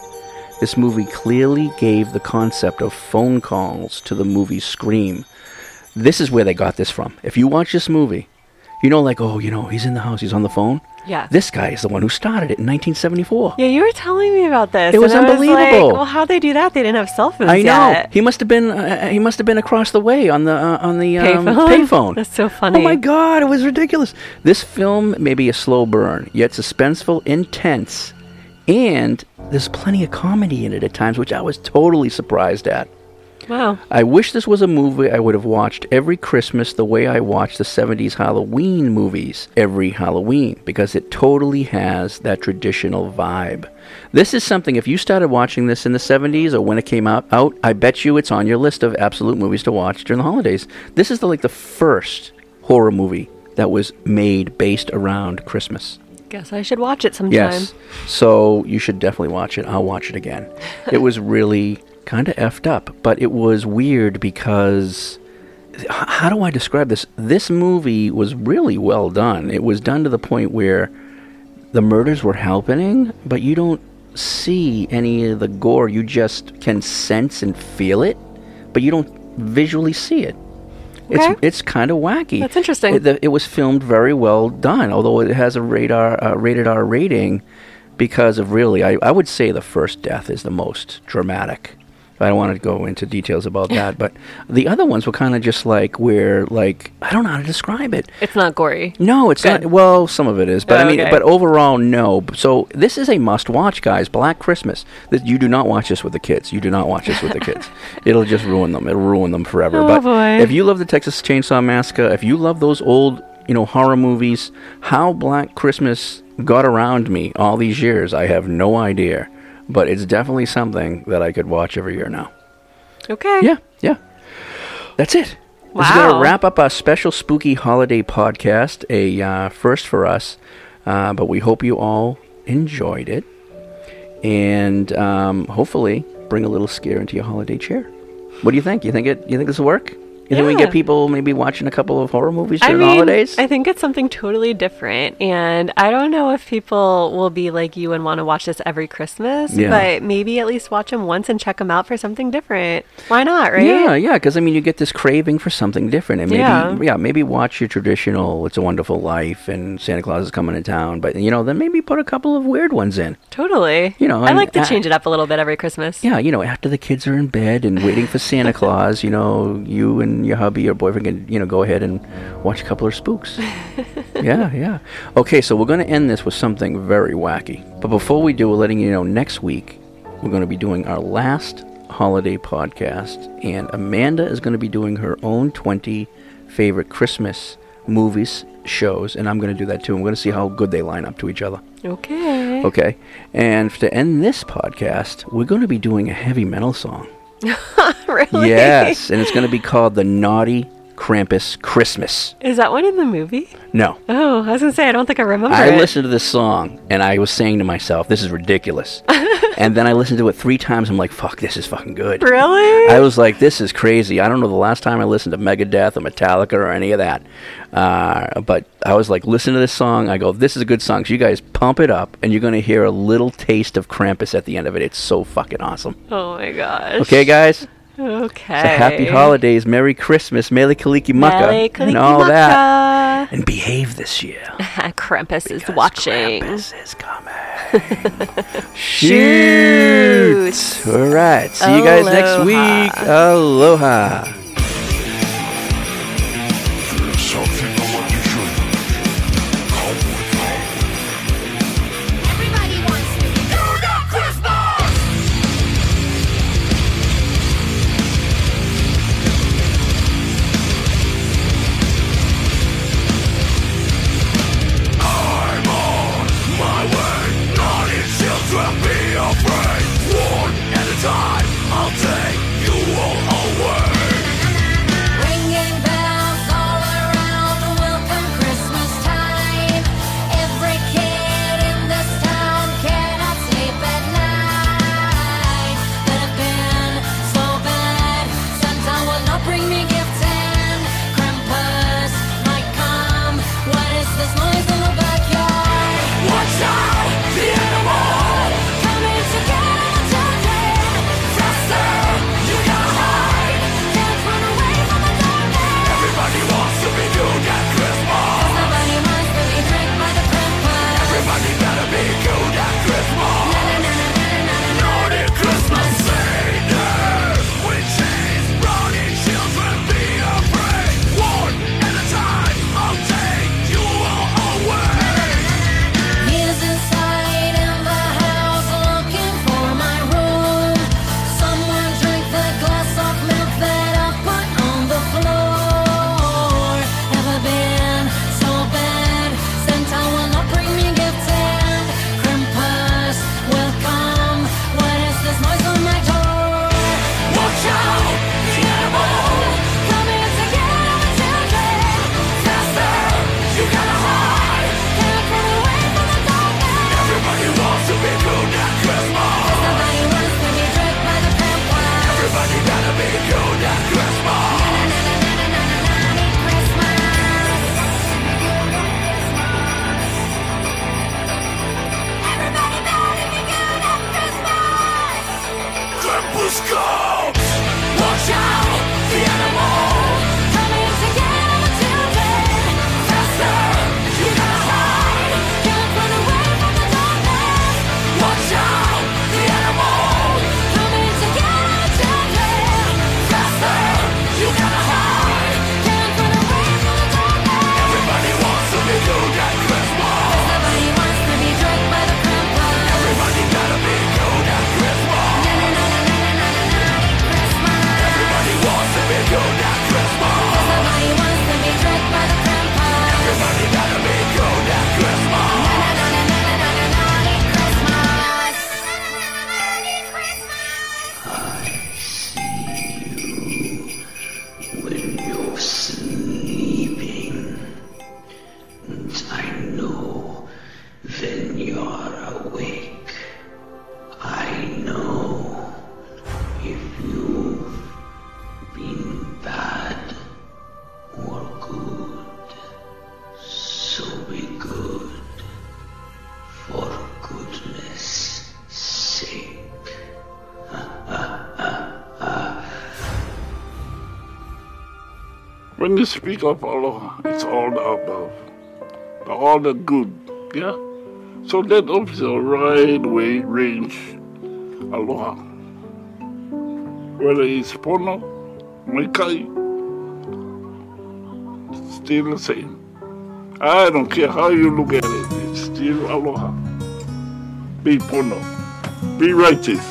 S5: This movie clearly gave the concept of phone calls to the movie Scream. This is where they got this from. If you watch this movie, you know, like, oh, you know, he's in the house, he's on the phone.
S6: Yeah.
S5: This guy is the one who started it in 1974.
S6: Yeah, you were telling me about this.
S5: It was unbelievable.
S6: like, well, how'd they do that? They didn't have cell phones yet.
S5: I know.
S6: yet.
S5: He must have been. Uh, he must have been across the way on the uh, on the um,
S6: Payphone?
S5: payphone.
S6: That's so funny.
S5: Oh my god, it was ridiculous. This film may be a slow burn, yet suspenseful, intense, and there's plenty of comedy in it at times, which I was totally surprised at.
S6: Wow.
S5: I wish this was a movie I would have watched every Christmas the way I watched the 70s Halloween movies every Halloween because it totally has that traditional vibe. This is something, if you started watching this in the 70s or when it came out, out I bet you it's on your list of absolute movies to watch during the holidays. This is the, like the first horror movie that was made based around Christmas.
S6: Guess I should watch it sometime.
S5: Yes. So you should definitely watch it. I'll watch it again. it was really kind of effed up, but it was weird because how do I describe this? This movie was really well done. It was done to the point where the murders were happening, but you don't see any of the gore. You just can sense and feel it, but you don't visually see it. It's
S6: Okay.
S5: it's kind of wacky.
S6: That's interesting.
S5: It, the- it was filmed very well done, although it has a radar uh, rated R rating because of really, I, I would say the first death is the most dramatic. I don't want to go into details about that, but the other ones were kind of just like where, like, I don't know how to describe it.
S6: It's not gory.
S5: No, it's
S6: Good.
S5: not. Well, some of it is, but I mean,
S6: Okay.
S5: but overall, no. So this is a must-watch, guys. Black Christmas. This, you do not watch this with the kids. You do not watch this with the kids. It'll just ruin them. It'll ruin them forever.
S6: Oh,
S5: but
S6: boy.
S5: if you love the Texas Chainsaw Massacre, if you love those old, you know, horror movies, how Black Christmas got around me all these years, I have no idea. But it's definitely something that I could watch every year now.
S6: Okay.
S5: Yeah, yeah. That's it. This is going to wrap up our special spooky holiday podcast, a uh, first for us. Uh, but we hope you all enjoyed it, and um, hopefully bring a little scare into your holiday chair. What do you think? You think it? You think this will work? You think we get people maybe watching a couple of horror movies
S6: I
S5: during
S6: mean,
S5: the holidays?
S6: I think it's something totally different, and I don't know if people will be like you and want to watch this every Christmas,
S5: Yeah.
S6: but maybe at least watch them once and check them out for something different. Why not, right?
S5: Yeah, yeah, because I mean, you get this craving for something different, and maybe,
S6: Yeah.
S5: yeah. maybe watch your traditional "It's a Wonderful Life" and Santa Claus is coming to town, but you know, then maybe put a couple of weird ones in.
S6: Totally.
S5: You know,
S6: I like to
S5: I-
S6: change it up a little bit every Christmas.
S5: Yeah, you know, after the kids are in bed and waiting for Santa Claus, you know, you and your hubby or boyfriend can, you know, go ahead and watch a couple of spooks. yeah, yeah. Okay, so we're going to end this with something very wacky. But before we do, we're letting you know next week we're going to be doing our last holiday podcast, and Amanda is going to be doing her own 20 favorite Christmas movies, shows, and I'm going to do that too. I'm going to see how good they line up to each other.
S6: Okay.
S5: Okay. And to end this podcast, we're going to be doing a heavy metal song.
S6: really?
S5: Yes, and it's going to be called the Naughty Krampus Christmas.
S6: Is that one in the movie?
S5: No.
S6: Oh, I was gonna say I don't think I remember
S5: I
S6: it.
S5: listened to this song and I was saying to myself, this is ridiculous. and then I listened to it three times. I'm like, fuck, this is fucking good.
S6: Really?
S5: I was like, this is crazy. I don't know the last time I listened to Megadeth or Metallica or any of that. Uh, but I was like, listen to this song. I go, this is a good song. So you guys pump it up and you're going to hear a little taste of Krampus at the end of it. It's so fucking awesome.
S6: Oh my gosh.
S5: Okay, guys?
S6: Okay.
S5: So happy holidays, Merry Christmas, Mele Kalikimaka,
S6: Mele
S5: and all that. And behave this year.
S6: Krampus is watching.
S5: Krampus is
S6: coming.
S5: Shoot! All right. See you guys next
S6: Aloha.
S5: week. Aloha.
S12: Speak of aloha, it's all the above, the, all the good, yeah? So that officer right way range aloha. Whether it's pono, maikai, still the same. I don't care how you look at it, it's still aloha. Be pono, be righteous.